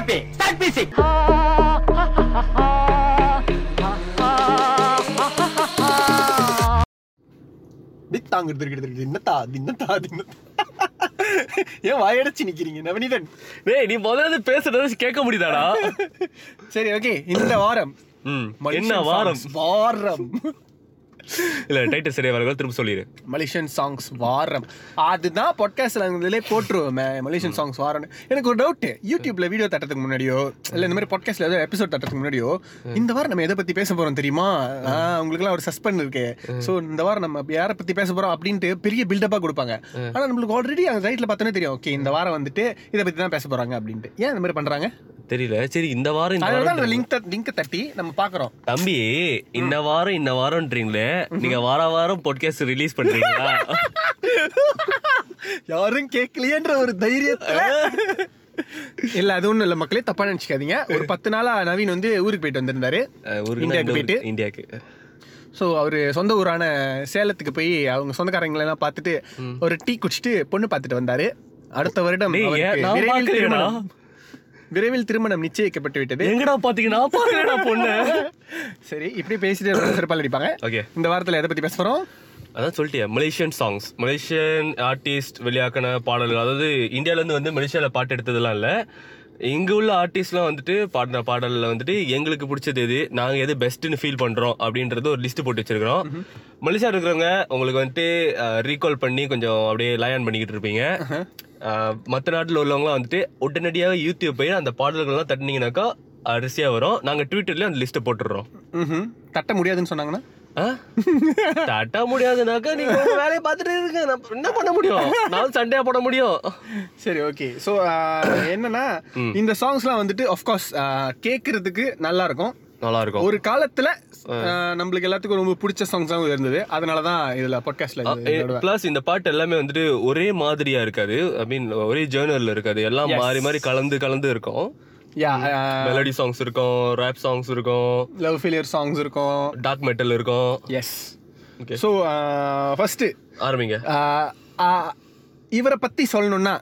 happy. Start music. திருக்கு தின்னத்தா தின்னத்தா தின்னத்தா. ஏன் வாயடைச்சு நிக்கிறீங்க நவனிதன் டேய் நீ முதல்ல பேசுறது கேட்க முடியுதாடா? சரி ஓகே இந்த வாரம் என்ன வாரம்? வாரம். இல்ல டைட்டில் சரியா வரல திரும்ப சொல்லிடு. மலேசியன் சாங்ஸ் வாரம். அதுதான் பாட்காஸ்ட்ல இதுலயே போட்டுருவோமே மலேசியன் சாங்ஸ் வாரம் எனக்கு ஒரு டவுட் யூடியூப்ல வீடியோ தட்டத்துக்கு முன்னாடியோ இல்ல இந்த மாதிரி பாட்காஸ்ட்ல ஏதோ எபிசோட் தட்டத்துக்கு முன்னாடியோ இந்த வாரம் நம்ம எதை பத்தி பேச போறோம் தெரியுமா? உங்களுக்கு எல்லாம் ஒரு சஸ்பெண்ட் இருக்கு. சோ இந்த வாரம் நம்ம யாரை பத்தி பேச போறோம் அப்படின்ட்டு பெரிய பில்டப்பா கொடுப்பாங்க. ஆனா நம்மளுக்கு ஆல்ரெடி அந்த ரைட்ல பார்த்தோன்னே தெரியும். ஓகே இந்த வாரம் வந்துட்டு இதை பத்தி தான் பேச போறாங்க அப்படின்ட்டு. ஏன் இந்த மாதிரி பண்றாங்க? தெரியல. சரி இந்த வாரம் இந்த அதனால வாரம் லிங்க் லிங்க் தட்டி நம்ம பாக்குறோம் தம்பி இந்த வாரம் இந்த வாரம்ன்றீங்களே. நீங்க வார வாரம் பாட்காஸ்ட் ரிலீஸ் பண்றீங்களா? யாரும் கேட்கலையேன்ற ஒரு தைரியத்துல. இல்ல அது ஒண்ணும் இல்ல மக்களே தப்பா நினைச்சுக்காதீங்க. ஒரு பத்து நாளா நவீன் வந்து ஊருக்கு போயிட்டு வந்திருந்தாரு. இந்தியாவுக்கு போயிட்டு. இந்தியாவுக்கு. ஸோ அவர் சொந்த ஊரான சேலத்துக்கு போய் அவங்க சொந்தக்காரங்களை எல்லாம் பார்த்துட்டு ஒரு டீ குடிச்சிட்டு பொண்ணு பார்த்துட்டு வந்தாரு. அடுத்த வருடம் டேய், அவருக்கு ஏன் நான் விரைவில். திருமணம் நிச்சயிக்கப்பட்டு விட்டது. எங்கடா பாத்தீங்கன்னா பாருங்கடா பொண்ணு. சரி இப்படி பேசிட்டு சிறப்பாக அடிப்பாங்க ஓகே இந்த வாரத்துல எதை பத்தி பேச போறோம்? அதான் சொல்லிட்டியா மலேசியன் சாங்ஸ் மலேசியன் ஆர்டிஸ்ட் வெளியாக்கின பாடல்கள். அதாவது இந்தியால இருந்து வந்து மலேசியால பாட்டு எடுத்ததெல்லாம் இல்ல. இங்க உள்ள ஆர்டிஸ்ட்லாம் வந்துட்டு பாடின பாடல்ல வந்துட்டு எங்களுக்கு பிடிச்சது எது நாங்க எது பெஸ்ட்னு ஃபீல் பண்றோம் அப்படின்றது ஒரு லிஸ்ட் போட்டு வச்சிருக்கிறோம். மலேசியா இருக்கிறவங்க உங்களுக்கு வந்துட்டு ரீகால் பண்ணி கொஞ்சம் அப்படியே லயன் பண்ணிக்கிட்டு இருப்பீங்க. மற்ற நாட்டில் உள்ளவங்களாம் வந்துட்டு உடனடியாக யூடியூப் போய் அந்த பாடல்கள்லாம் தட்டினீங்கனாக்கா அரிசியா வரும். நாங்க ட்விட்டர்லயே அந்த லிஸ்ட்டை போட்டுடுறோம். தட்ட முடியாதுன்னு சொன்னாங்கன்னா? தட்ட முடியாதுனாக்கா நீங்க வேலையை பார்த்துட்டு இருங்க. நான் என்ன பண்ண முடியும்? நான் சண்டையா போட முடியும். சரி ஓகே ஸோ என்னன்னா இந்த சாங்ஸ்லாம் வந்துட்டு ஆஃப்கோர்ஸ் கேட்கறதுக்கு நல்லா இருக்கும். நல்லா இருக்கும். ஒரு காலத்துல நம்மளுக்கு எல்லாத்துக்கும் ரொம்ப பிடிச்ச சாங்ஸாகவும் இருந்தது. அதனால தான் இதுல பாட்காஸ்ட்ல பிளஸ் இந்த பாட்டு எல்லாமே வந்துட்டு ஒரே மாதிரியா இருக்காது. ஐ மீன் ஒரே ஜேர்னல்ல இருக்காது. எல்லாம் மாறி மாறி கலந்து கலந்து இருக்கும். மெலடி சாங்ஸ் இருக்கும் ரேப் சாங்ஸ் இருக்கும் லவ் ஃபெயிலியர் சாங்ஸ் இருக்கும். டார்க் மெட்டல் இருக்கும். Yes Okay. ஸோ ஃபர்ஸ்ட் ஆரம்பிங்க. இவரை பத்தி சொல்லணும்னா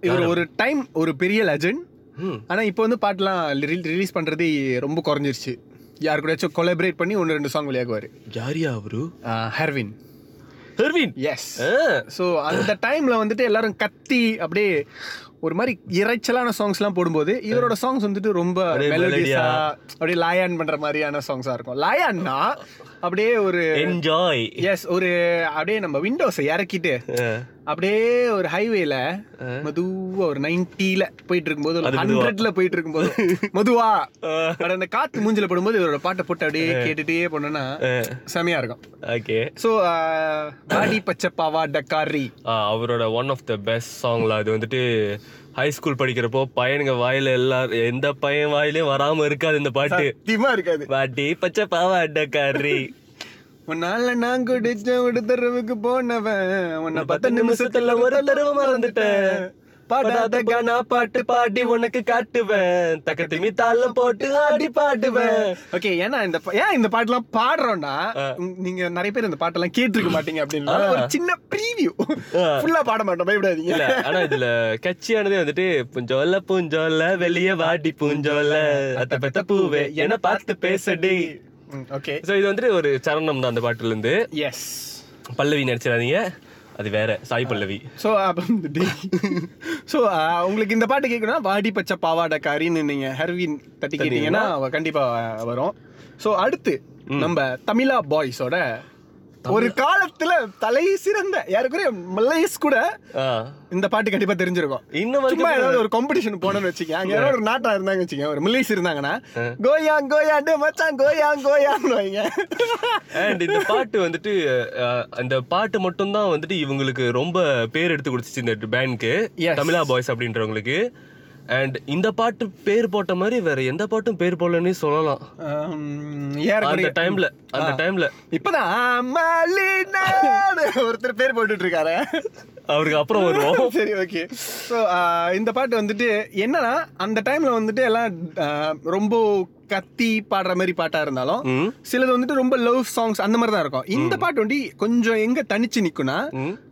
இவர் ஒரு டைம் ஒரு பெரிய லெஜண்ட் ம். ஆனா இப்போ வந்து பாட்டுலாம் ரிலீஸ் பண்றது ரொம்ப குறைஞ்சிருச்சு. யார் கூடயாச்சும் கொலாபரேட் பண்ணி ஒன்று ரெண்டு சாங் வெளியாகுவார் யாரியா அவரு? ஹெர்வின். ஹெர்வின்? எஸ் ஸோ அந்த டைம்ல வந்துட்டு எல்லாரும் கத்தி அப்படியே ஒரு மாதிரி இறைச்சலான சாங்ஸ்லாம் போடும்போது இவரோட சாங்ஸ் வந்துட்டு ரொம்ப மெலடியஸா அப்படியே லாயான் பண்ற மாதிரியான சாங்ஸா இருக்கும். லாயான்னா அப்படியே ஒரு என்ஜாய் எஸ் ஒரு அப்படியே நம்ம விண்டோஸை இறக்கிட்டு அப்படியே ஒரு ஹைவேல மெதுவா ஒரு நைன்டில போயிட்டு இருக்கும்போது. ஹண்ட்ரட்ல போயிட்டு இருக்கும்போது மெதுவா. அந்த காத்து மூஞ்சில படும்போது இவரோட பாட்டை போட்டு அப்படியே கேட்டுட்டே போனோம்னா செமையா இருக்கும். ஓகே. ஸோ பாடி பச்சை பாவா டக்காரி. அவரோட ஒன் ஆஃப் த பெஸ்ட் சாங்ல அது வந்துட்டு ஹை ஸ்கூல் படிக்கிறப்போ பையனுங்க வாயில எல்லாரும் எந்த பையன் வாயிலையும் வராம இருக்காது இந்த பாட்டு. இருக்காது. வாட்டி பச்சை பாவா அட்டக்காரி உன்னால நான் குடிச்ச ஒரு தெருவுக்கு போனவன். உன்னை பத்து நிமிஷத்துல ஒரு தடவை மறந்துட்டேன். பாடாத கானா பாட்டு பாடி உனக்கு காட்டுவேன். தக்கத்துமி தாளம் போட்டு ஆடி பாடுவேன். ஓகே ஏன்னா இந்த ஏன் இந்த பாட்டுலாம் பாடுறோம்னா உம், நீங்க நிறைய பேர் இந்த பாட்டெல்லாம் கேட்டிருக்க மாட்டீங்க அப்படின்னு ஒரு சின்ன ப்ரீவியூ ஃபுல்லா பாட மாட்டோம் பயப்படாதீங்க. ஆனா இதுல கட்சியானதே வந்துட்டு புஞ்சோல பூஞ்சோல வெளிய வாடி பூஞ்சோல. அத்த பெத்த பூவே என பார்த்து பேசடி. ஓகே சோ இது வந்துட்டு ஒரு சரணம் தான் அந்த பாட்டுல இருந்து எஸ் பல்லவி நடிச்சிடாதீங்க. அது வேற. சாய் பல்லவி. ஸோ ஸோ உங்களுக்கு இந்த பாட்டு கேட்கணும்னா வாடி பச்சை பாவாடக்காரின்னு நீங்க ஹெர்வின் தட்டி கேட்டீங்கன்னா அவ கண்டிப்பா வரும். ஸோ அடுத்து நம்ம தமிழா பாய்ஸோட ஒரு காலத்துல தலை சிறந்த யாருக்குரிய மல்லேஸ் கூட. இந்த பாட்டு கண்டிப்பா தெரிஞ்சிருக்கும். இன்னும் சும்மா ஏதாவது ஒரு காம்படிஷன் போனோம்னு வச்சுக்க அங்க யாரோ ஒரு நாட்டா இருந்தாங்க வச்சுக்க ஒரு மில்லிஸ் இருந்தாங்கன்னா கோயா கோயா டே மச்சான் கோயா கோயான்னு வைங்க. அண்ட் இந்த பாட்டு வந்துட்டு அந்த பாட்டு மட்டும் தான் வந்துட்டு இவங்களுக்கு ரொம்ப பேர் எடுத்து கொடுத்துச்சு இந்த பேண்ட்க்கு. தமிழா பாய்ஸ் அப்படின்றவங்களுக்கு. அண்ட் இந்த பாட்டு பேர் போட்ட மாதிரி வேற எந்த பாட்டும் பேர் போடலன்னு சொல்லலாம். அந்த டைம்ல அந்த டைம்ல இப்பதான் ஒருத்தர் பேர் போட்டுட்டு இருக்காரு அவருக்கு அப்புறம் வருவோம். சரி ஓகே ஸோ இந்த பாட்டு வந்துட்டு என்னன்னா அந்த டைம்ல வந்துட்டு எல்லாம் ரொம்ப கத்தி பாடுற மாதிரி பாட்டா இருந்தாலும் சிலது வந்துட்டு ரொம்ப லவ் சாங்ஸ் அந்த மாதிரி தான் இருக்கும். இந்த பாட்டு வந்து கொஞ்சம் எங்க தனிச்சு நிக்கும்னா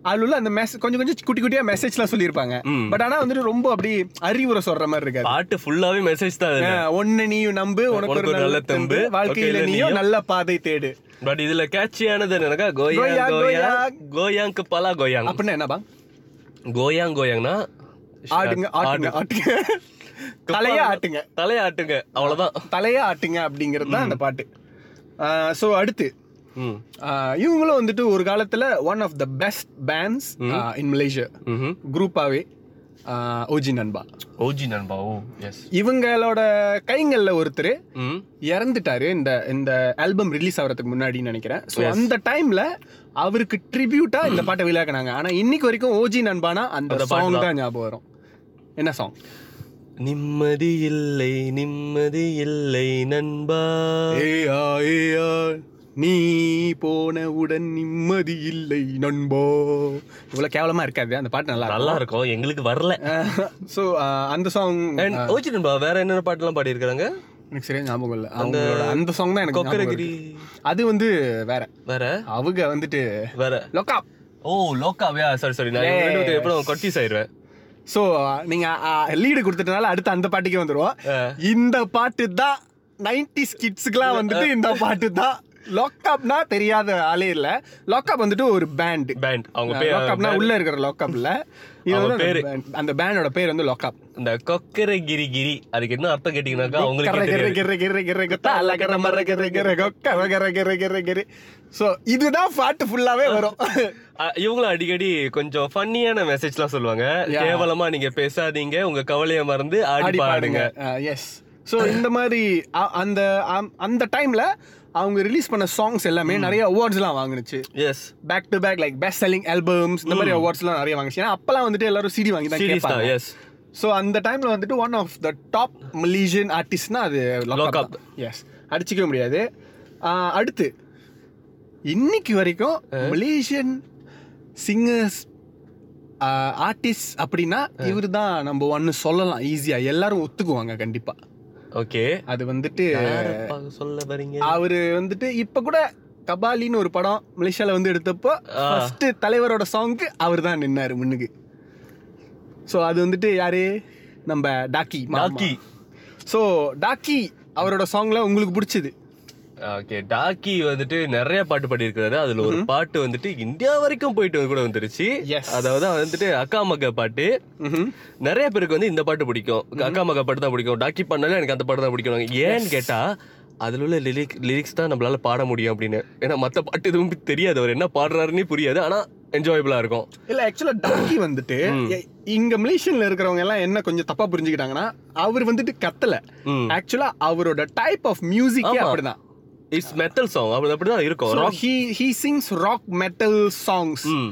அதுல உள்ள அந்த மெசேஜ் கொஞ்சம் கொஞ்சம் குட்டி குட்டியா மெசேஜ்லாம் சொல்லியிருப்பாங்க. பட் ஆனா வந்துட்டு ரொம்ப அப்படி அறிவுரை சொல்ற மாதிரி இருக்காது. பாட்டு ஃபுல்லாவே மெசேஜ் தான் ஒண்ணு நீயும் நம்பு உனக்கு ஒரு நல்ல தெம்பு. வாழ்க்கையில நீயும் நல்ல பாதை தேடு. பட் இதுல கேட்சியானது என்னக்கா கோயாங் கோயாங், கோயாங் கோயாங்க்கு பலா கோயாங். அப்படின்னா என்னப்பா? கோயாங் கோயாங்னா ஆடுங்க ஆட்டுங்க. ஆட்டுங்க. தலையா ஆட்டுங்க. தலைய ஆட்டுங்க அவ்வளவுதான். தலையா ஆட்டுங்க அப்படிங்கிறது தான் அந்த பாட்டு. ஸோ அடுத்து இவங்களும் வந்துட்டு ஒரு காலத்துல one of the best bands in Malaysia குரூப்பாவே OG Nanba OG Nanba oh yes இவங்களோட கைங்கள்ல ஒருத்தர் இறந்துட்டாரு. இந்த இந்த ஆல்பம் ரிலீஸ் ஆகிறதுக்கு முன்னாடின்னு நினைக்கிறேன். ஸோ அந்த டைம்ல அவருக்கு ட்ரிபியூட்டா இந்த பாட்டை விளையாக்குனாங்க ஆனா இன்னைக்கு வரைக்கும் ஓஜி நண்பானா அந்த சாங் தான். ஞாபகம் வரும். என்ன சாங் நிம்மதி இல்லை நிம்மதி இல்லை நண்பா. ஏயா ஏயா நீ போனவுடன் நிம்மதி இல்லை நண்போ. இவ்வளவு கேவலமா இருக்காது அந்த பாட்டு நல்லா நல்லா இருக்கும் எங்களுக்கு வரல. ஸோ அந்த சாங் ஓஜி நண்பா வேற என்னென்ன பாட்டுலாம் பாடி இருக்காங்க எனக்கு சரியா ஞாபகம் இல்லை. அவங்களோட அந்த சாங் தான் எனக்கு கொக்கரகிரி. அது வந்து வேற. வேற? அவங்க வந்துட்டு வேற. லொக்கா. ஓ லோக்காவியா சாரி சாரி நான் எப்பறம் கன்ஃபியூஸ் ஆயிடுவேன் ஸோ நீங்க லீடு கொடுத்துட்டனால அடுத்து அந்த பாட்டுக்கே வந்துருவோம். ஆ. இந்த பாட்டு தான் நைன்டிஸ் கிட்ஸுக்குலாம் வந்துட்டு இந்த பாட்டு தான். லாக்அப்னா தெரியாத ஆளே இல்ல. லாக்அப் வந்துட்டு ஒரு பேண்ட் பேண்ட் அவங்க பேர் லாக்அப்னா உள்ள இருக்கிற இது அவங்க வந்து அந்த பேண்டோட பேர் வந்து லாக்அப் இந்த கொக்கரகிரி கிரி அதுக்கு என்ன அர்த்தம் கேட்டீங்கன்னாக்கா அவங்களுக்கு ஸோ இதுதான் பாட்டு ஃபுல்லாவே வரும். இவங்களும் அடிக்கடி கொஞ்சம் ஃபன்னியான மெசேஜ்லாம் சொல்லுவாங்க. கேவலமா நீங்க பேசாதீங்க உங்க கவலையை மறந்து ஆடி பாடுங்க. எஸ் ஸோ இந்த மாதிரி அந்த அந்த டைம்ல அவங்க ரிலீஸ் பண்ண சாங்ஸ் எல்லாமே நிறைய அவார்ட்ஸ்லாம் வாங்குனுச்சு. Yes back to back like best selling albums இந்த மாதிரி அவார்ட்ஸ்லாம் நிறைய வாங்குச்சு ஏன்னா அப்பெல்லாம் வந்துட்டு எல்லாரும் சிடி வாங்கி தான் கேட்பாங்க. எஸ் ஸோ அந்த டைம்ல வந்துட்டு one of the top Malaysian ஆர்டிஸ்ட்னா அது லாக்அப் எஸ் அடிச்சிக்க முடியாது. அடுத்து இன்னைக்கு வரைக்கும் மலேசியன் சிங்கர்ஸ் ஆர்டிஸ்ட் அப்படின்னா இவர் தான் நம்ம ஒன்று சொல்லலாம் ஈஸியா எல்லாரும் ஒத்துக்குவாங்க கண்டிப்பா. ஓகே. அது வந்துட்டு சொல்ல வரீங்க? அவரு வந்துட்டு இப்ப கூட கபாலின்னு ஒரு படம் மலேசியால வந்து எடுத்தப்போ ஃபர்ஸ்ட் தலைவரோட சாங்க்கு அவர் தான் நின்னாரு முன்னுக்கு. ஸோ அது வந்துட்டு யாரு? நம்ம டாக்கி டாக்கி. ஸோ டாக்கி அவரோட சாங்ல உங்களுக்கு பிடிச்சது? ஓகே டாக்கி வந்துட்டு நிறைய பாட்டு பாடியிருக்காரு அதுல ஒரு பாட்டு வந்துட்டு இந்தியா வரைக்கும் போயிட்டு கூட வந்துருச்சு. அதாவது வந்துட்டு அக்கா மக பாட்டு. நிறைய பேருக்கு வந்து இந்த பாட்டு பிடிக்கும். அக்கா மக பாட்டு தான் பிடிக்கும். டாக்கி பண்ணாலும் எனக்கு அந்த பாட்டு தான் பிடிக்கும் ஏன்னு கேட்டா அதுல உள்ள லிரிக் லிரிக்ஸ் தான் நம்மளால பாட முடியும் அப்படின்னு. ஏன்னா மத்த பாட்டு எதுவும் தெரியாது. அவர் என்ன பாடுறாருன்னே புரியாது. ஆனா என்ஜாயபிளா இருக்கும். இல்ல ஆக்சுவலா டாக்கி வந்துட்டு இங்க மலேசியன்ல இருக்கிறவங்க எல்லாம் என்ன கொஞ்சம் தப்பா புரிஞ்சுக்கிட்டாங்கன்னா அவர் வந்துட்டு கத்தல. ஆக்சுவலா அவரோட டைப் ஆஃப் மியூசிக்கே. அப்படிதான். இட்ஸ் மெட்டல் சாங் அப்படி அப்படிதான் இருக்கும். So, Rock- he he sings rock metal songs. ம்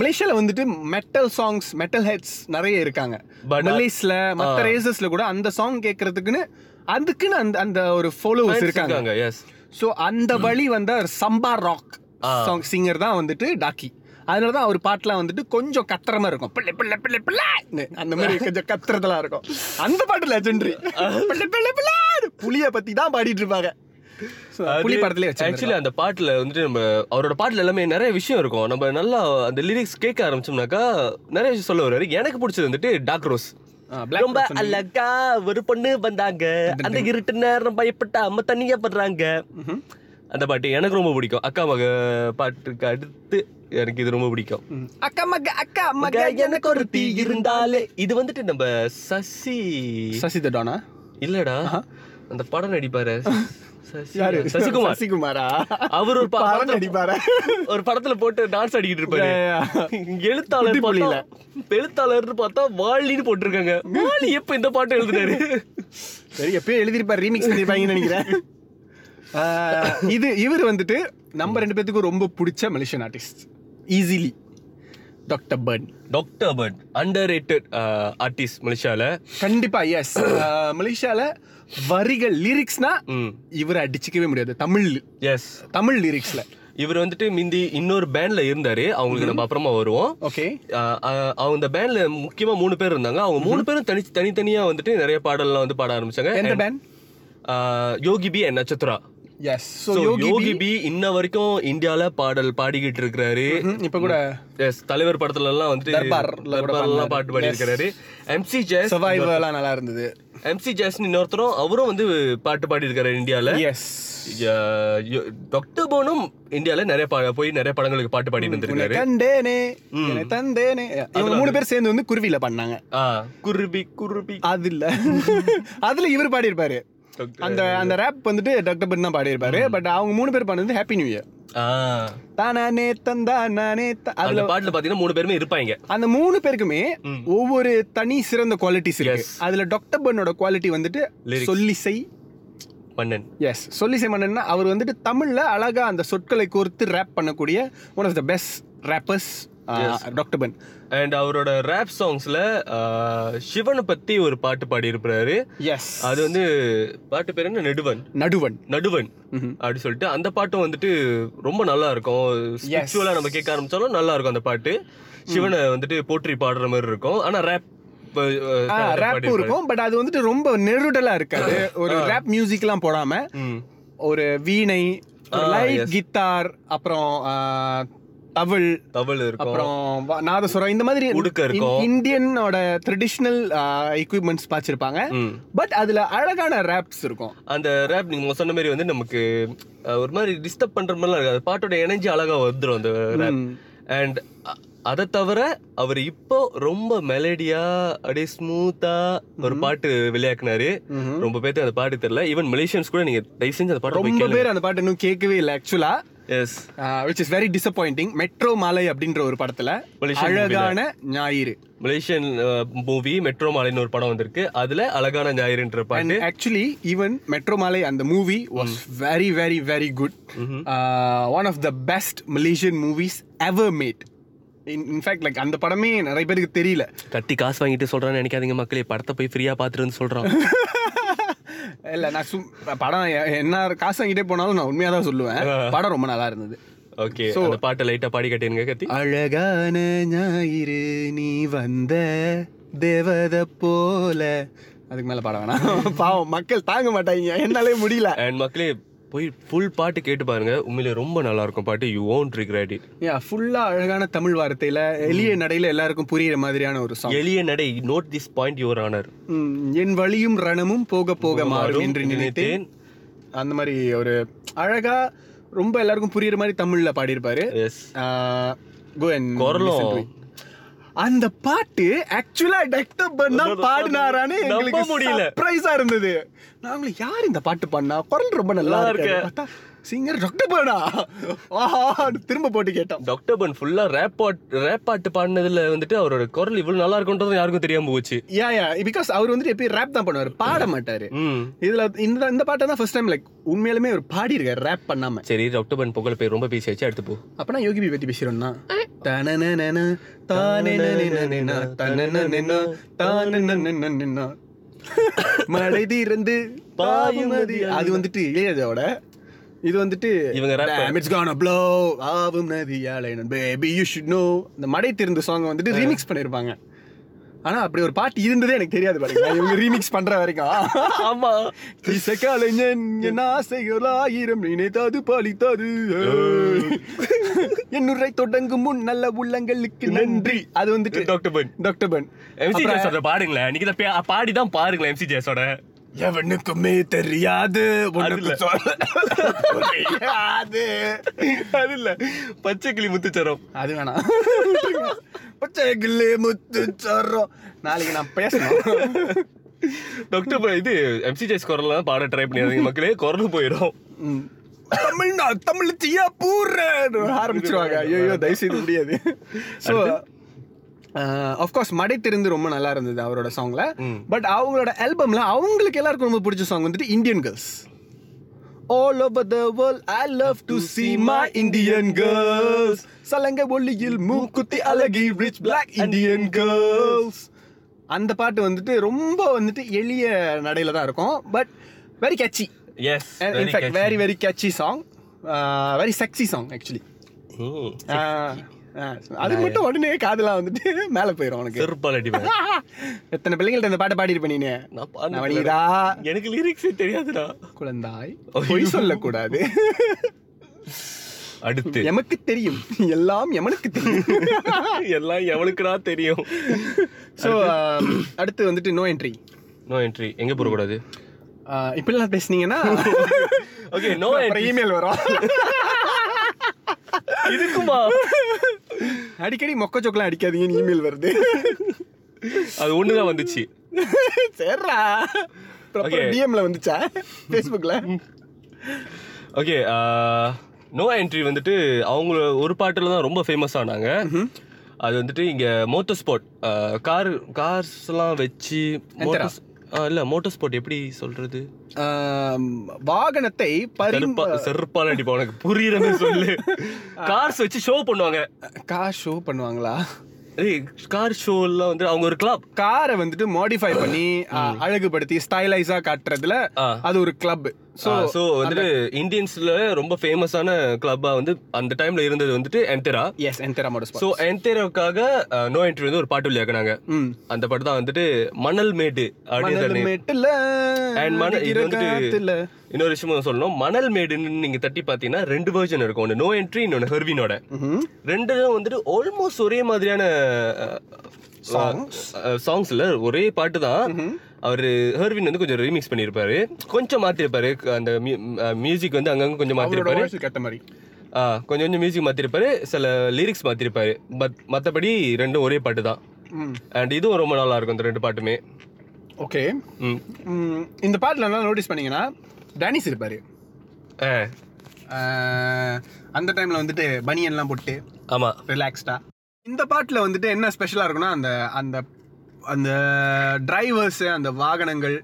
மலேசியால வந்துட்டு மெட்டல் சாங்ஸ் மெட்டல் ஹெட்ஸ் நிறைய இருக்காங்க. மலேஸ்ல மத்த ரேசஸ்ல கூட அந்த சாங் கேட்கறதுக்குன்னு அதுக்குன்னு அந்த அந்த ஒரு ஃபாலோவர்ஸ் இருக்காங்க. எஸ் ஸோ அந்த வழி வந்த சம்பா ராக் சாங் சிங்கர் தான் வந்துட்டு டாக்கி அதனால தான் அவர் பாட்டுலாம் வந்துட்டு கொஞ்சம் கத்துற மாதிரி இருக்கும். பிள்ளை பிள்ளை பிள்ளை பிள்ளை அந்த மாதிரி கொஞ்சம் கத்துறதெல்லாம் இருக்கும். அந்த பாட்டு லெஜெண்டரி பிள்ளை பிள்ளை பிள்ளை புலிய பத்தி தான் பாடிட்டு இருப்பாங்க. புலி படத்துலயே ஆக்சுவலி அந்த பாட்டுல வந்துட்டு நம்ம அவரோட பாட்டுல எல்லாமே நிறைய விஷயம் இருக்கும். நம்ம நல்லா அந்த லிரிக்ஸ் கேட்க ஆரம்பிச்சோம்னாக்கா நிறைய விஷயம் சொல்ல வருவாரு. எனக்கு பிடிச்சது வந்துட்டு டாக் ரோஸ் ரொம்ப அழகா ஒரு பொண்ணு வந்தாங்க. அந்த இருட்டு நேரம் பயப்பட்டா அம்மா தண்ணியா படுறாங்க. அந்த பாட்டு எனக்கு ரொம்ப பிடிக்கும். அக்கா மக பாட்டுக்கு அடுத்து எனக்கு இது ரொம்ப பிடிக்கும். அக்கா மக அக்கா மக எனக்கு ஒரு தீ இருந்தாலே. இது வந்துட்டு நம்ம சசி சசி தடானா? இல்லடா. அந்த படம் நடிப்பாரு. யாரு? சசிகுமார். சசிகுமாரா. அவர் ஒரு படம் நடிப்பாரா ஒரு படத்துல போட்டு டான்ஸ் ஆடிக்கிட்டு இருப்பாரு. எழுத்தாளர் குட்டி புலியில. பார்த்தா வாலின்னு போட்டிருக்காங்க. வாலி எப்ப இந்த பாட்டு எழுதினாரு? சரி எப்பயும் எழுதிருப்பார் ரீமிக்ஸ் பண்ணிருப்பாங்கன்னு நினைக்கிறேன். இது இவர் வந்துட்டு நம்ம ரெண்டு பேத்துக்கும் ரொம்ப பிடிச்ச Malaysian artist easily doctor burn doctor but underrated artist மலேசியால கண்டிப்பா எஸ் மலேசியால வரிகள் லிரிக்ஸ்னா ம். இவரை அடிச்சுக்கவே முடியாது. தமிழ். எஸ் தமிழ் லிரிக்ஸ்ல இவர் வந்துட்டு மிந்தி இன்னொரு பேண்ட்ல இருந்தாரு. அவங்களுக்கு நம்ம அப்புறமா வருவோம். ஓகே. அவங்க அந்த பேண்ட்ல முக்கியமா மூணு பேர் இருந்தாங்க. அவங்க மூணு பேரும் தனி தனித்தனியா வந்துட்டு நிறைய பாடல்லாம் வந்து பாட ஆரம்பிச்சாங்க. எந்த band Yogi B and Natchatra. Yes so So, Yogi B இன்ன வரைக்கும் இந்தியால பாடல் பாடிக்கிட்டு இருக்கிறாரு. இப்போ கூட எஸ் தலைவர் படத்துல எல்லாம் வந்துட்டு தர்பார்லாம் பாட்டு பாடி இருக்காரு எம்சி ஜெஸ் சர்வைவர்லாம் நல்லா இருந்தது. எம்சி ஜெஸ் இன்னொருத்தரும் அவரும் வந்து பாட்டு பாடி இருக்காரு இந்தியால எஸ் டாக்டர் போனும் இந்தியால நிறைய போய் நிறைய படங்களுக்கு பாட்டு பாடி இருந்திருக்காரு கண்டேனே தந்தேனே. இவங்க மூணு பேர் சேர்ந்து வந்து குருவில பண்ணாங்க குருபி குருபி அது இல்ல அதுல இவர் பாடியிருப்பாரு. அந்த அந்த ரேப் வந்துட்டு டாக்டர் பன் தான் பாடியிருப்பாரு. பட் அவங்க மூணு பேர் பண்ணது ஹாப்பி நியூ இயர் தானே தந்தா நானே த- அந்த அதுல பாட்டுல பாத்தீங்கன்னா மூணு பேருமே இருப்பாங்க. அந்த மூணு பேருக்குமே ஒவ்வொரு தனி சிறந்த குவாலிட்டிஸ் இருக்கு. அதுல டாக்டர் பன்னோட குவாலிட்டி வந்துட்டு சொல்லிசை. மன்னன். எஸ் சொல்லிசை மன்னன்னா அவர் வந்துட்டு தமிழ்ல அழகா அந்த சொற்களை கோர்த்து ரேப் பண்ணக்கூடிய one of the best rappers doctor burn and அவரோட ரேப் சாங்ஸ்ல சிவனை பத்தி ஒரு பாட்டு பாடி இருப்பாரு எஸ் அது வந்து பாட்டு பேர் என்ன? நெடுவன். நடுவன். நடுவன். அப்படி சொல்லிட்டு அந்த பாட்டும் வந்துட்டு ரொம்ப நல்லா இருக்கும் ஸ்பிரிச்சுவலா நம்ம கேட்க ஆரம்பிச்சாலும் நல்லா இருக்கும் அந்த பாட்டு. சிவனை வந்துட்டு போற்றி பாடுற மாதிரி இருக்கும். ஆனா ரேப் ரேப்பும் இருக்கும். பட் அது வந்துட்டு ரொம்ப நெருடலா இருக்காது. ஒரு ரேப் மியூசிக்லாம் போடாம ஒரு வீணை லைட் கிட்டார் அப்புறம் தவில் தவள் இருக்கும். அப்புறம் நாதஸ்வரம் இந்த மாதிரி உடுக்க இருக்கும். இந்தியனோட ட்ரெடிஷ்னல் எக்யூப்மெண்ட்ஸ் பாய்ச்சிருப்பாங்க ம். பட் அதுல அழகான ரேப்ஸ் இருக்கும். அந்த ரேப் நீங்க சொன்ன மாதிரி வந்து நமக்கு ஒரு மாதிரி டிஸ்டர்ப் பண்ற மாதிரிலாம் இருக்காது. பாட்டோட எனர்ஜி அழகா வந்துரும் அந்த ரேப் அண்ட் அதை தவிர அவர் இப்போ ரொம்ப மெலடியா அப்படியே ஸ்மூத்தா ஒரு பாட்டு வெளியாக்குனாரு. ரொம்ப பேருக்கு அந்த பாட்டு தெரியல. ஈவன் மலேசியன்ஸ் கூட நீங்க தயவு செஞ்சு அந்த பாட்டு ரொம்ப பேர் அந்த பாட்டு இன்னும் கேட்கவே இல்லை ஆக்சுவலா yes which is very disappointing Metro Maalai அப்படின்ற ஒரு படத்துல Malaysian அழகான ஞாயிறு. மலேசியன் மூவி மெட்ரோ மாலைன்னு ஒரு படம் வந்திருக்கு. அதுல அழகான ஞாயிறுன்ற பாட்டு. ஆக்சுவலி ஈவன் மெட்ரோ மாலை அந்த movie was very very very good one of the best Malaysian movies ever made in fact like அந்த படமே நிறைய பேருக்கு தெரியல. கத்தி காசு வாங்கிட்டு சொல்றான்னு நினைக்காதீங்க மக்களே. படத்தை போய் ஃப்ரீயா பாத்துருன்னு சொல்றான் இல்ல நான் சும் படம் என்ன காசு வாங்கிட்டே போனாலும் நான் உண்மையா தான் சொல்லுவேன் படம் ரொம்ப நல்லா இருந்தது. ஓகே அந்த பாட்டை லைட்டா பாடி கட்டிருங்க கத்தி. அழகான ஞாயிறு நீ வந்த தேவத போல. அதுக்கு மேல பாட வேணாம். பாவம் மக்கள் தாங்க மாட்டாங்க. என்னாலே முடியல. அண்ட் மக்களே போய் ஃபுல் பாட்டு கேட்டு பாருங்க. உண்மையிலே ரொம்ப நல்லா இருக்கும் பாட்டு you won't regret it yeah ஃபுல்லா அழகான தமிழ் வார்த்தையில எளிய நடையில எல்லாருக்கும் புரியுற மாதிரியான ஒரு சாங் எளிய நடை note this point your honour என் வழியும் ரணமும் போக போக மாறும் என்று நினைத்தேன். அந்த மாதிரி ஒரு அழகா ரொம்ப எல்லாருக்கும் புரியுற மாதிரி தமிழ்ல பாடியிருப்பாரு. எஸ் go and குரலும். அந்த பாட்டு ஆக்சுவலா டெக்டர் பண்ணா பாடினாரான்னு எங்களுக்கு முடியல. சர்ப்ரைஸா இருந்தது நாங்களும் யார் இந்த பாட்டு பண்ணா குரல் ரொம்ப நல்லா இருக்கு. சிங்கர் டாக்டர் பண்ணா ஆஹா திரும்ப போட்டு கேட்டோம் டாக்டர் பன் ஃபுல்லா ரேப் பாட் ரேப் பாட்டு பாடினதுல வந்துட்டு அவரோட குரல் இவ்வளவு நல்லா இருக்குன்றது யாருக்கும் தெரியாம போச்சு. யா யா பிகாஸ் அவர் வந்துட்டு எப்பயும் ரேப் தான் பண்ணுவார் பாட மாட்டாரு. ம். இதுல இந்த இந்த பாட்டை தான் ஃபர்ஸ்ட் டைம் லைக் உண்மையாலுமே அவர் பாடி இருக்காரு ரேப் பண்ணாம. சரி டாக்டர் பன் புகழ் பேர் ரொம்ப பேசியாச்சு அடுத்து போ. அப்பனா யோகி பி பத்தி பேசுறோம்னா தனனனன, தானனனனனன, தனனனன, தானனனனனன. மழை தீர்ந்து பாயும் அது வந்துட்டு இளையராஜாவோட இது வந்துட்டு இவங்க it's gonna blow ஆவும் நதியாலே பேபி யூ ஷுட் நோ இந்த மடை திருந்து சாங் வந்துட்டு ரீமிக்ஸ் பண்ணிருப்பாங்க. ஆனா அப்படி ஒரு பாட்டு இருந்ததே எனக்கு தெரியாது பாருங்க. இவங்க ரீமிக்ஸ் பண்ற வரைக்கும். ஆமா. இசைக்கலைஞன் என் ஆசைகள் ஆயிரம் நினைத்தது பலித்தது என்னுரை தொடங்கும் முன் நல்ல உள்ளங்களுக்கு நன்றி. அது வந்துட்டு doctor burn. Doctor burn. MC ஜேஸோட பாடுங்களேன். நீங்க பாடி தான் பாருங்களேன் எம்சி ஜேஸோட எவனுக்குமே தெரியாது? தெரியாது. அது இல்ல. பச்சை கிளி முத்துச்சரம். அது வேணாம். பச்சை கிள்ளே முத்து சரம் நாளைக்கு நான் பேசணும். டாக்டர் இது எம்சி ஜேஸ் குரல் தான் பாட ட்ரை பண்ணியாதீங்க மக்களே. குரல் போயிடும். ம். தமிழ்நா தமிழ் தீயா பூர்ற ஆரம்பிச்சிருவாங்க. ஐயோ தயவு செய்து முடியாது ஸோ ஆஃப்கோர்ஸ் மடை திருந்து ரொம்ப நல்லா இருந்தது அவரோட சாங்ல பட் அவங்களோட ஆல்பம்ல அவங்களுக்கு எல்லாருக்கும் ரொம்ப பிடிச்ச சாங் வந்துட்டு Indian girls all over the world I love to see my Indian girls சலங்க ஒளியில் மூக்குத்தி அழகி ரிச் பிளாக் இந்தியன் கேர்ள்ஸ் அந்த பாட்டு வந்துட்டு ரொம்ப வந்துட்டு எளிய நடையில தான் இருக்கும். But very catchy. Yes And in fact, very very catchy song. Uh, very அது மட்டும் உடனே காதெல்லாம் வந்துட்டு மேல போயிடும் உனக்கு. செருப்பால் அடிப்பேன். எத்தனை பிள்ளைங்கள்ட்ட இந்த பாட்டை பாடிருப்ப நீனு? நவநீதா எனக்கு லிரிக்ஸே தெரியாதுடா. குழந்தாய். பொய் சொல்லக்கூடாது. அடுத்து. எமக்கு தெரியும். எல்லாம் எமனுக்கு தெரியும். எல்லாம் எவனுக்குடா தெரியும்? ஸோ அடுத்து. வந்துட்டு நோ என்ட்ரி நோ என்ட்ரி எங்க போகக்கூடாது இப்படிலாம் பேசுனீங்கன்னா ஓகே நோ இமெயில் வரும். இதுக்குமா? அடிக்கடி மொக்க சோக்கெல்லாம் அடிக்காதீங்கன்னு இமெயில் வருது. அது ஒண்ணுதான் வந்துச்சு. சரிடா. டிஎம்ல வந்துச்சா? ஃபேஸ்புக்கில் ஓகே நோ என்ட்ரி வந்துட்டு அவங்க ஒரு பாட்டில் தான் ரொம்ப ஃபேமஸ் ஆனாங்க. அது வந்துட்டு இங்க மோட்டர் ஸ்போர்ட் கார் கார்ஸ்லாம் வச்சு மோட்டர் இல்ல மோட்டர் ஸ்போர்ட் எப்படி சொல்றது? வாகனத்தை செருப்பால் அடிப்பா உனக்கு புரியுற மாதிரி சொல்லு கார்ஸ் வச்சு ஷோ பண்ணுவாங்க. கார் ஷோ பண்ணுவாங்களா? ஏய் கார் ஷோலாம் வந்து அவங்க ஒரு கிளப் காரை வந்துட்டு மாடிஃபை பண்ணி அழகுபடுத்தி ஸ்டைலைஸா காட்டுறதுல. அது ஒரு கிளப் ஸோ ஸோ வந்துட்டு இந்தியன்ஸ்ல ரொம்ப ஃபேமஸான கிளப்பா வந்து அந்த டைம்ல இருந்தது வந்துட்டு என்டெரா எஸ் என்டெரா மோட்டர் ஸோ என்டெராவுக்காக நோ என்ட்ரி வந்து ஒரு பாட்டு வெளியாக்குனாங்க அந்த பாட்டு தான் வந்துட்டு மணல் மேடு அப்படின்னு மேட்டுல அண்ட் மணல் இது வந்துட்டு. இன்னொரு விஷயம் சொல்லணும். மணல் மேடுன்னு நீங்க தட்டி பார்த்தீங்கன்னா ரெண்டு வெர்ஷன் இருக்கும். ஒன்று நோ என்ட்ரி இன்னொன்று ஹெர்வினோட. ரெண்டும் வந்துட்டு ஆல்மோஸ்ட் ஒரே மாதிரியான சாங்ஸ்ல ஒரே பாட்டு தான். அவர் ஹெர்வின் வந்து கொஞ்சம் ரீமிக்ஸ் பண்ணியிருப்பாரு. கொஞ்சம் மாத்திருப்பாரு. அந்த மியூசிக் வந்து அங்கங்க கொஞ்சம் க்கு ஏத்த மாதிரி. ஆ, கொஞ்சம் கொஞ்சம் மியூசிக் மாத்திருப்பாரு. சில லிரிக்ஸ் மாத்திருப்பாரு. பட் மற்றபடி ரெண்டும் ஒரே பாட்டு தான். ம். அண்ட் இதுவும் ரொம்ப நல்லா இருக்கும் இந்த ரெண்டு பாட்டுமே. ஓகே. இந்த பாட்டில் என்ன நோட்டீஸ் பண்ணீங்கன்னா டேனிஸ் இருப்பாரு. அந்த டைம்ல வந்துட்டு பனியன்லாம் போட்டு ஆமா. ரிலாக்ஸ்டா இந்த பாட்டில் வந்துட்டு என்ன ஸ்பெஷலாக இருக்குன்னா அந்த அந்த அந்த டிரைவர்ஸ் அந்த வாகனங்கள்.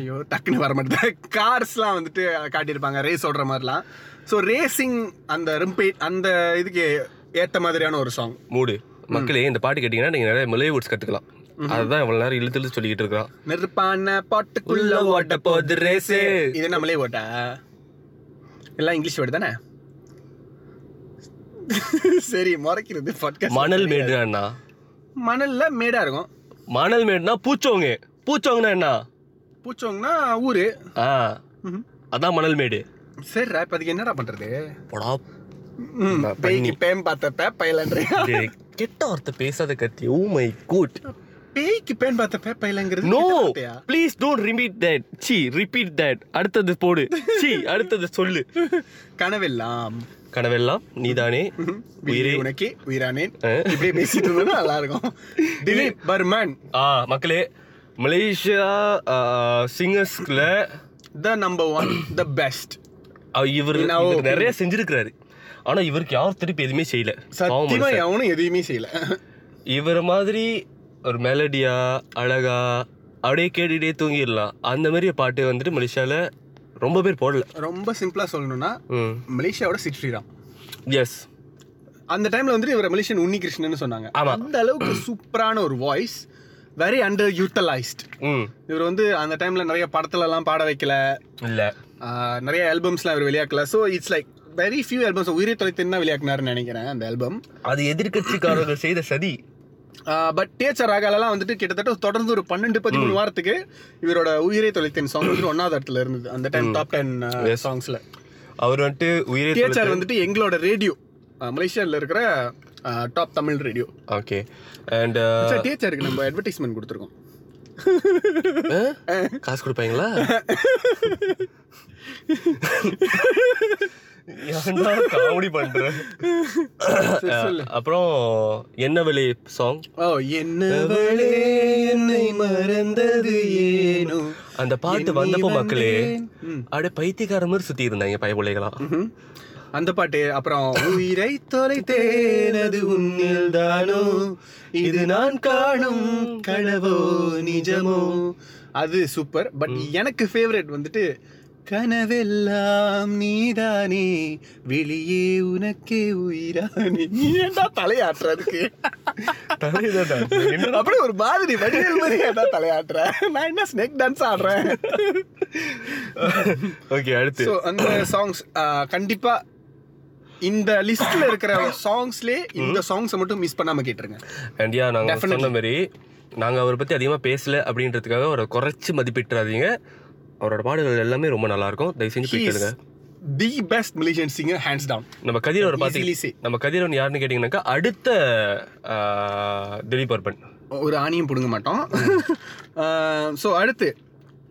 ஐயோ டக்குன்னு வர மாட்டேது கார்ஸ்லாம் வந்துட்டு காட்டியிருப்பாங்க ரேஸ் ஓடுற மாதிரிலாம். ஸோ ரேசிங் அந்த ரிம்பேட் அந்த இதுக்கு ஏற்ற மாதிரியான ஒரு சாங் மூடு. மக்களே இந்த பாட்டு கேட்டீங்கன்னா நீங்க நிறைய மலை வுட்ஸ் கத்துக்கலாம். அதுதான் இவ்வளவு நேரம் இழுத்து இழுத்து சொல்லிக்கிட்டு இருக்கிறான் நெருப்பான பாட்டுக்குள்ள ஓட்ட போகுது ரேஸு இது நம்மளே ஓட்டா எல்லாம் இங்கிலீஷ் வேர்டு தானே? சரி முறைக்கிறது மணல் மேடுனா மணல்ல மேடா இருக்கும். மணல் மேடுனா பூச்சோங்க. பூச்சோங்கனா என்ன? பூச்சோங்கன்னா ஊரு. ஆ. அதான் மணல் மேடு. சரிடா இப்ப அதுக்கு என்னடா பண்றது? போடா. பேய்க்கு பேம் பார்த்தப்ப டேய், கெட்ட வார்த்தை பேசாத கத்தி ஓ மை குட் பேய்க்கு பேன் பார்த்தப்ப பைலங்கிறது நோ கெட்ட வார்த்தையா? Please don't repeat that C repeat that அடுத்தது போடு. சி அடுத்தது சொல்லு. கனவெல்லாம். கனவெல்லாம் நீதானே. உயிரே. உனக்கே உயிரானேன். இப்படியே பேசிட்டு இருந்தா நல்லா இருக்கும் திலீப் பர்மன். ஆ மக்களே Malaysia சிங்கர்ஸ்ல the number one the best இவர் நிறைய செஞ்சிருக்கிறாரு. ஆனா இவருக்கு யார் திருப்பி எதுவுமே செய்யல. சத்தியமா. எவனும் எதையுமே செய்யல. இவர் மாதிரி ஒரு மெலடியா அழகா அப்படியே கேட்டுட்டே தூங்கிடலாம். அந்த மாதிரி பாட்டு வந்துட்டு மலேசியால ரொம்ப பேர் போடல. ரொம்ப சிம்பிளா சொல்லணும்னா மலேசியாவோட சிட் ஸ்ரீராம். எஸ் அந்த டைம்ல வந்துட்டு இவர் மலேசியன் உன்னி கிருஷ்ணன் சொன்னாங்க. அந்த அளவுக்கு சூப்பரான ஒரு வாய்ஸ் வெரி அண்டர் யூட்டிலைஸ்ட் இவர் வந்து அந்த டைம்ல நிறைய படத்துல எல்லாம் பாட வைக்கல. இல்ல. நிறைய ஆல்பம்ஸ்லாம் இவர் வெளியாக்கல. So it's like very few albums உயிரை தொலைத்தின் தான் வெளியாக்குனாருன்னு நினைக்கிறேன் அந்த ஆல்பம் அது எதிர்க்கட்சிக்காரர்கள் செய்த சதி. பட் டிஎச்ஆர் ராகாலெல்லாம் வந்துட்டு கிட்டத்தட்ட தொடர்ந்து ஒரு பன்னெண்டு பதிமூணு வாரத்துக்கு இவரோட உயிரை தொலைத்தேன் சாங் வந்து ஒன்னாவது இடத்துல இருந்தது. அந்த டைம் டாப் டென் சாங்ஸ்ல அவர் வந்துட்டு உயிரை டிஎச்ஆர் வந்துட்டு எங்களோட ரேடியோ மலேசியாவில் இருக்கிற top Tamil radio okay and டிஎச்ஆருக்கு நம்ம அட்வர்டைஸ்மெண்ட் கொடுத்துருக்கோம். காசு கொடுப்பாங்களா? காமெடி பண்ற. அப்புறம் என்ன விலை சாங் ஓ என்னவளே என்னை மறந்தது ஏனோ? அந்த பாட்டு வந்தப்போ மக்களே. அப்படியே பைத்தியக்கார மாதிரி சுத்தி இருந்தாங்க பயபுள்ளைகளா ம்ஹும். அந்த பாட்டு அப்புறம் உயிரை தொலைத்தேன் அது உன்னில் தானோ? இது நான் காணும் கனவோ நிஜமோ? அது சூப்பர் பட் எனக்கு ஃபேவரட் வந்துட்டு கனவெல்லாம் நீதானே. வெளியே உனக்கே உயிரானே. நீ ஏன்டா தலையாட்டுறதுக்கு அப்படியே ஒரு மாதிரி வடிவேல் மாதிரி ஏன்டா தலையாட்டுற? நான் என்ன ஸ்னேக் டான்ஸ் ஆடுறேன்? ஓகே அடுத்து. ஸோ அந்த சாங்ஸ் கண்டிப்பா இந்த லிஸ்ட்ல இருக்கிற சாங்ஸ்லயே இந்த சாங்ஸை மட்டும் மிஸ் பண்ணாம கேட்டுருங்க. அண்ட் யா நாங்கள் சொன்ன மாதிரி நாங்கள் அவரை பற்றி அதிகமாக பேசல அப்படின்றதுக்காக அவரை குறைச்சி மதிப்பிட்டுறாதீங்க. அவரோட பாடல்கள் எல்லாமே ரொம்ப நல்லா இருக்கும் தயவு செஞ்சு போய் கேளுங்க. The best Malaysian singer hands down நம்ம கதிரவர் பார்த்து. நம்ம கதிரவன் யாருன்னு கேட்டிங்கனாக்கா அடுத்த திலீப் அர்பன் ஒரு ஆணியும் பிடுங்க மாட்டோம். ஸோ அடுத்து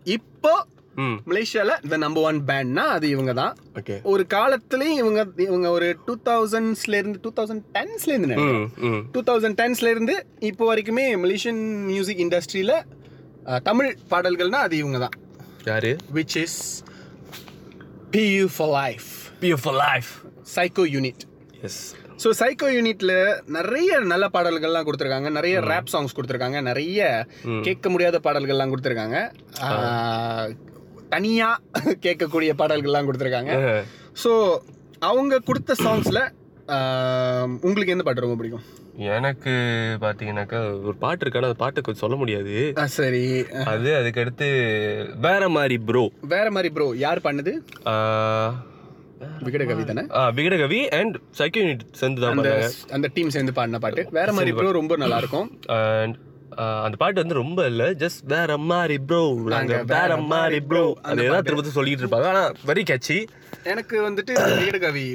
இப்போ ம். மலேசியால இந்த நம்பர் ஒன் பேண்ட்னா அது இவங்க தான். ஓகே. ஒரு காலத்துலயும் இவங்க இவங்க ஒரு டூ தௌசண்ட்ஸ்ல இருந்து டூ தௌசண்ட் டென்ஸ்ல இருந்து ம் ம். டூ தௌசண்ட் டென்ஸ்ல இருந்து இப்போ வரைக்குமே மலேசியன் மியூசிக் இண்டஸ்ட்ரியில தமிழ் பாடல்கள்னா அது இவங்க தான். யாரு which is few for life beautiful life psycho unit yes so psycho யூனிட்ல நிறைய நல்ல பாடல்கள்லாம் கொடுத்துருக்காங்க. நிறைய ரேப் சாங்ஸ் கொடுத்துருக்காங்க. நிறைய கேட்க முடியாத பாடல்கள்லாம் கொடுத்துருக்காங்க. ஆஹ், தனியா கேட்கக்கூடிய பாடல்கள்லாம் கொடுத்துருக்காங்க. ஸோ அவங்க கொடுத்த சாங்ஸ்ல உங்களுக்கு எந்த பாட்டு ரொம்ப பிடிக்கும்? எனக்கு பார்த்தீங்கன்னாக்கா ஒரு பாட்டு இருக்கு ஆனால் அந்த பாட்டை கொஞ்சம் சொல்ல முடியாது. சரி. அது அதுக்கடுத்து வேற மாதிரி ப்ரோ வேற மாதிரி ப்ரோ யார் பண்ணது விகட கவி தானே? விகடகவி அண்ட் சைக்கோ யூனிட் சேர்ந்து தான் அந்த டீம் சேர்ந்து பாடின பாட்டு. வேற மாதிரி ப்ரோ ரொம்ப நல்லா இருக்கும் அண்ட் அந்த பாட்டு வந்து ரொம்ப இல்ல ஜஸ்ட் வேற மாதிரி ப்ரோ நாங்க வேற மாதிரி ப்ரோ அது ஏதாவது திரும்ப சொல்லிட்டு இருப்பாங்க. ஆனா வெரி கேட்சி எனக்கு வந்துட்டு Vikata Kavi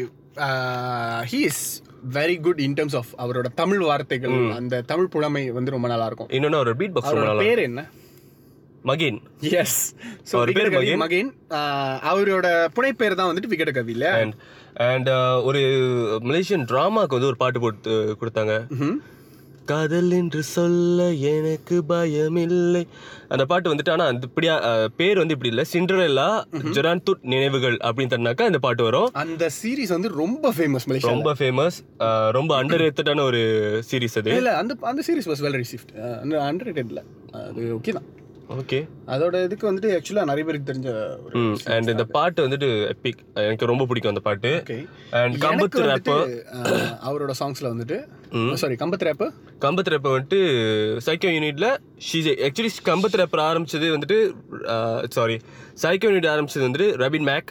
he is very good in terms of அவரோட தமிழ் வார்த்தைகள் அந்த தமிழ் புலமை வந்து ரொம்ப நல்லா இருக்கும் இன்னொன்னு ஒரு பீட் பாக்ஸ் அவரோட பேர் என்ன? மகின். எஸ் ஸோ அவர் பேர் மகேன். ஆஹ், அவரோட புனைப்பேர் தான் வந்துட்டு விகட கவி இல்ல அண்ட் அண்ட் ஒரு மலேசியன் டிராமாக்கு வந்து ஒரு பாட்டு போட்டு கொடுத்தாங்க. காதல் என்று சொல்ல எனக்கு பயமில்லை. அந்த பாட்டு வந்துட்டு ஆனா அந்த இப்படியா பேர் வந்து இப்படி இல்ல. சிண்ட்ரல்லா ஜொரான்துட் நினைவுகள் அப்படின்னு தந்தாக்கா இந்த பாட்டு வரும். அந்த சீரிஸ் வந்து ரொம்ப ஃபேமஸ் ரொம்ப ஃபேமஸ் ரொம்ப அண்டர் ரேட்டடான ஒரு சீரிஸ் அது. இல்ல அந்த அந்த சீரிஸ் வாஸ் வெல் ரிசீவ்ட் அந்த அண்டர் ரேட்டட்ல அது ஓகே தான். ஓகே. அதோட இதுக்கு வந்துட்டு ஆக்சுவலா நிறைய பேருக்கு தெரிஞ்ச அண்ட் இந்த பாட்டு வந்துட்டு எபிக் எனக்கு ரொம்ப பிடிக்கும் அந்த பாட்டு. அண்ட் கம்பத்து ரேப்பு அவரோட சாங்ஸ்ல வந்துட்டு சாரி கம்பத் ரேப்பு கம்பத்து ரேப்பை வந்துட்டு சைக்கோ யூனிட்ல ஷீஸ் ஆக்சுவலி கம்பத்து ரேப்பர் ஆரம்பிச்சது வந்துட்டு சாரி சைக்கோ யூனிட் ஆரம்பிச்சது வந்துட்டு ரபின் மேக்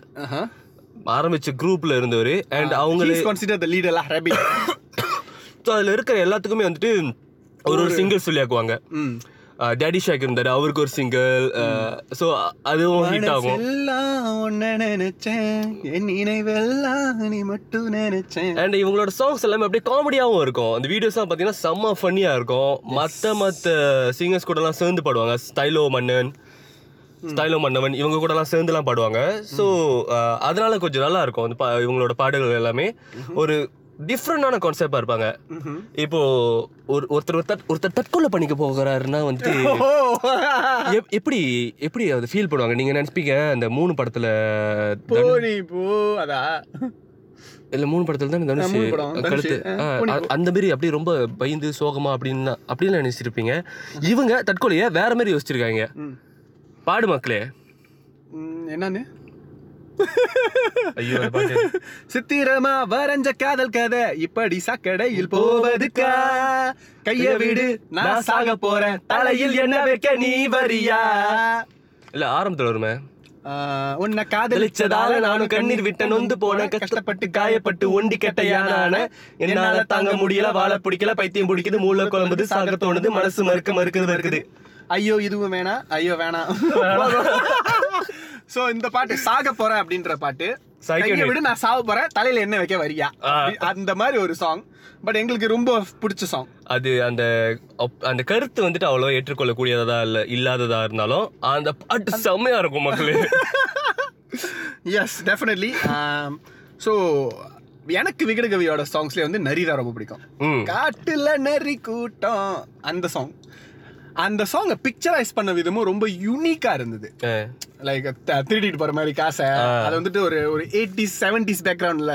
ஆரம்பிச்ச குரூப்ல இருந்தவர். அண்ட் அவங்களே consider the leader Rabi so அதில் இருக்கிற எல்லாத்துக்குமே வந்துட்டு ஒரு ஒரு சிங்கிள் சொல்லியாக்குவாங்க. ம். டேடி ஷாக் இருந்தாரு அவருக்கு ஒரு சிங்கிள் ஸோ அதுவும் ஹிட் ஆகும். எல்லாம் ஒன்ன நினைச்சேன். என் நினைவெல்லாம் நீ மட்டும் நினைச்சேன். அண்ட் இவங்களோட சாங்ஸ் எல்லாமே அப்படியே காமெடியாகவும் இருக்கும். அந்த வீடியோஸ்லாம் பார்த்தீங்கன்னா செம்ம ஃபன்னியாக இருக்கும். மற்ற மற்ற சிங்கர்ஸ் கூடலாம் சேர்ந்து பாடுவாங்க. ஸ்டைலோ மன்னன் ஸ்டைலோ மன்னவன் இவங்க கூடலாம் சேர்ந்துலாம் பாடுவாங்க. ஸோ அதனால கொஞ்சம் நல்லா இருக்கும். அந்த பா- இவங்களோட பாடல்கள் எல்லாமே. ஒரு டிஃப்ரெண்டான கான்செப்டாக இருப்பாங்க. இப்போ ஒரு ஒருத்தர் ஒருத்தர் தற்கொலை பண்ணிக்க போகிறாருன்னா எப்- எப்படி எப்படி அதை ஃபீல் பண்ணுவாங்க? நீங்க நினைப்பீங்க அந்த மூணு படத்துல இல்ல மூணு படத்துல தான் தனுஷ். கழுத்து. அந்த மாதிரி அப்படியே ரொம்ப பயந்து சோகமா அப்படின்னு அப்படின்னு நினைச்சிருப்பீங்க. இவங்க தற்கொலைய வேற மாதிரி யோசிச்சிருக்காங்க. பாடு மக்களே. என்னன்னு? சித்திரமா வரைஞ்ச காதல் கதை. இப்படி சக்கடையில் போவதுக்கா? கைய விடு நான் சாக போறேன். தலையில் என்ன வைக்க நீ வரியா? இல்ல ஆரம்பத்துல வருமே. உன்னை காதலிச்சதால நானும் கண்ணீர் விட்ட நொந்து போன கஷ்டப்பட்டு காயப்பட்டு ஒண்டி கெட்டையானான என்னால தாங்க முடியல வாழ பிடிக்கல பைத்தியம் பிடிக்குது மூளை குழம்புது சாக தோணுது மனசு மறுக்க மறுக்குது மறுக்குது ஐயோ இதுவும் வேணாம் ஐயோ வேணாம் சோ இந்த பாட்டு சாக போறேன் அப்படின்ற பாட்டு. கையை. விடு நான் சாக போறேன். தலையில என்ன வைக்க வரியா? அந்த மாதிரி ஒரு சாங் பட் எங்களுக்கு ரொம்ப பிடிச்ச சாங் அது அந்த அந்த கருத்து வந்துட்டு அவ்வளோ ஏற்றுக்கொள்ளக்கூடியதா இல்ல இல்லாததா இருந்தாலும் அந்த பாட்டு செம்மையா இருக்கும் மக்களே. எஸ் டெஃபினெட்லி ஸோ எனக்கு விகடகவியோட சாங்ஸ்லேயே வந்து நரி தான் ரொம்ப பிடிக்கும். காட்டுல நரி கூட்டம் அந்த சாங் அந்த சாங்கை பிக்சரைஸ் பண்ண விதமும் ரொம்ப யூனிக்கா இருந்தது. லைக் திருடிட்டு போற மாதிரி காசை அது வந்துட்டு ஒரு ஒரு எயிட்டிஸ் செவன்டிஸ் பேக்ரவுண்ட்ல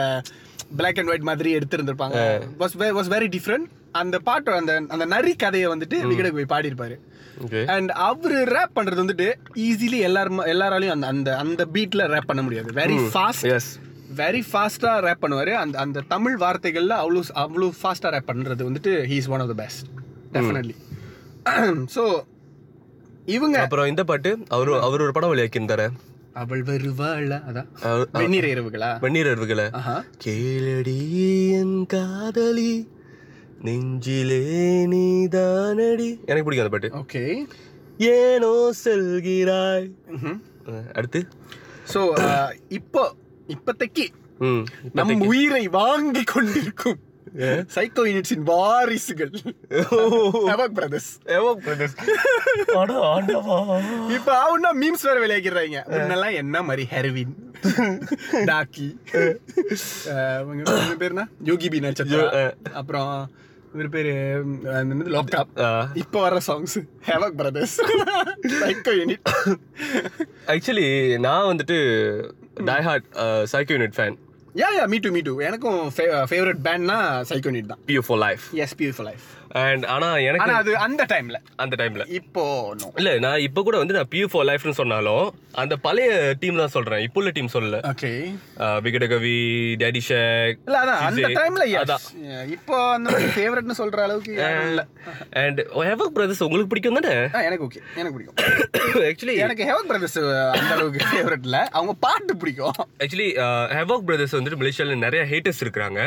பிளாக் அண்ட் ஒயிட் மாதிரி எடுத்திருந்திருப்பாங்க. வாஸ் வாஸ் வெரி டிஃப்ரெண்ட் அந்த பாட்டு அந்த அந்த நரி கதையை வந்துட்டு விகடகவி பாடியிருப்பாரு. okay. அண்ட் அவரு ரேப் பண்றது வந்துட்டு ஈஸிலி எல்லாரும் எல்லாராலையும் அந்த அந்த அந்த பீட்ல ரேப் பண்ண முடியாது. வெரி ஃபாஸ்ட் வெரி ஃபாஸ்டா ரேப் பண்ணுவாரு. அந்த அந்த தமிழ் வார்த்தைகள்ல அவ்வளோ அவ்வளோ ஃபாஸ்டா ரேப் பண்றது வந்துட்டு he is one of the best definitely so இவங்க அப்புறம் இந்த பாட்டு அவரு அவர் ஒரு படம் வெளியாக்கியிருந்தாரு. அவள் வருவாள அதான் வெந்நீர் இரவுகளா வெந்நீர் அருவுகளை ஆஹா. கேளடி என் காதலி நெஞ்சிலே நீதானடி. எனக்கு பிடிக்கும் அந்த பாட்டு. ஓகே. ஏனோ செல்கிறாய். அடுத்து. ஸோ இப்போ இப்போதைக்கு நம் உயிரை வாங்கி கொண்டிருக்கும். சைக்கோ யூனிட்ஸின் வாரிசுகள் ஹவாக் பிரதர்ஸ் அட ஆண்டவா இப்ப ஆவுன்னா மீம்ஸ் வேற விளையாடுறாங்க முன்னெல்லாம் என்ன மாதிரி ஹெரவின் டாக்கி பேருனா யோகி பி நட்சத்திரம் அப்புறம் இவர் பேரு லாப்டாப் அஹ், இப்ப வர songs havoc brothers psycho unit actually நான் வந்துட்டு diehard psycho unit fan ya ya me too me too எனக்கும் ஃபேவரட் பேண்ட்னா சைக்கோ யூனிட் தான். Few for life yes beautiful life and ஆனா எனக்கு அது அந்த டைம்ல அந்த டைம்ல இப்போ இல்ல நான் இப்ப கூட வந்து நான் பியூ ஃபார் லைஃப்னு சொன்னாலும் அந்த பழைய டீம் தான் சொல்றேன். இப்போ உள்ள டீம் சொல்லல. ஓகே விகடகவி டேடி ஷேக் இல்ல அதான் அந்த டைம்ல அதான். இப்போ அந்த ஃபேவரட்னு சொல்ற அளவுக்கு இல்ல. அண்ட் ஹெவக் பிரதர்ஸ் உங்களுக்கு பிடிக்கும் தானே? எனக்கு ஓகே எனக்கு பிடிக்கும். ஆக்சுவலி எனக்கு ஹெவக் பிரதர்ஸ் அந்த அளவுக்கு ஃபேவரட் இல்ல. அவங்க பாட்டு பிடிக்கும். ஆக்சுவலி ஹெவாக் பிரதர்ஸ் வந்துட்டு மலேசியால நிறைய ஹேட்டர்ஸ் இருக்கிறாங்க.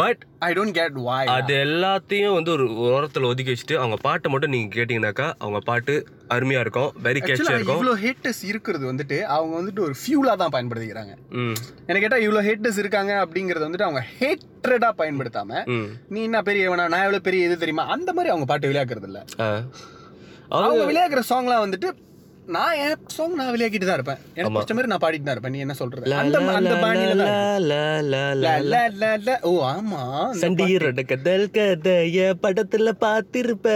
But I don't get why அது எல்லாத்தையும் வந்து ஒரு ஓரத்தில் ஒதுக்கி வச்சுட்டு அவங்க பாட்டை மட்டும் நீங்க கேட்டீங்கன்னாக்கா அவங்க பாட்டு அருமையா இருக்கும் வெரி கேட்சியா இருக்கும். இவ்வளோ ஹேட்டர்ஸ் இருக்கிறது வந்துட்டு அவங்க வந்துட்டு ஒரு ஃபியூலா தான் பயன்படுத்திக்கிறாங்க. எனக்கு கேட்டா இவ்வளோ ஹேட்டர்ஸ் இருக்காங்க அப்படிங்கறது வந்துட்டு அவங்க ஹேட்ரடா பயன்படுத்தாம நீ என்ன பெரியவனா நான் எவ்வளவு பெரிய இது தெரியுமா? அந்த மாதிரி அவங்க பாட்டு விளையாக்குறது இல்ல அவங்க விளையாக்குற சாங்லாம் வந்துட்டு நான் என் சாங் நான் விளையாக்கிட்டு தான் இருப்பேன். எனக்கு பிடிச்ச மாதிரி நான் பாடிட்டு தான் இருப்பேன். நீ என்ன சொல்றது அந்த அந்த பாணியில. ஓ ஆமா அந்த சண்டீரோட கதல் கதைய படத்துல பார்த்திருப்ப.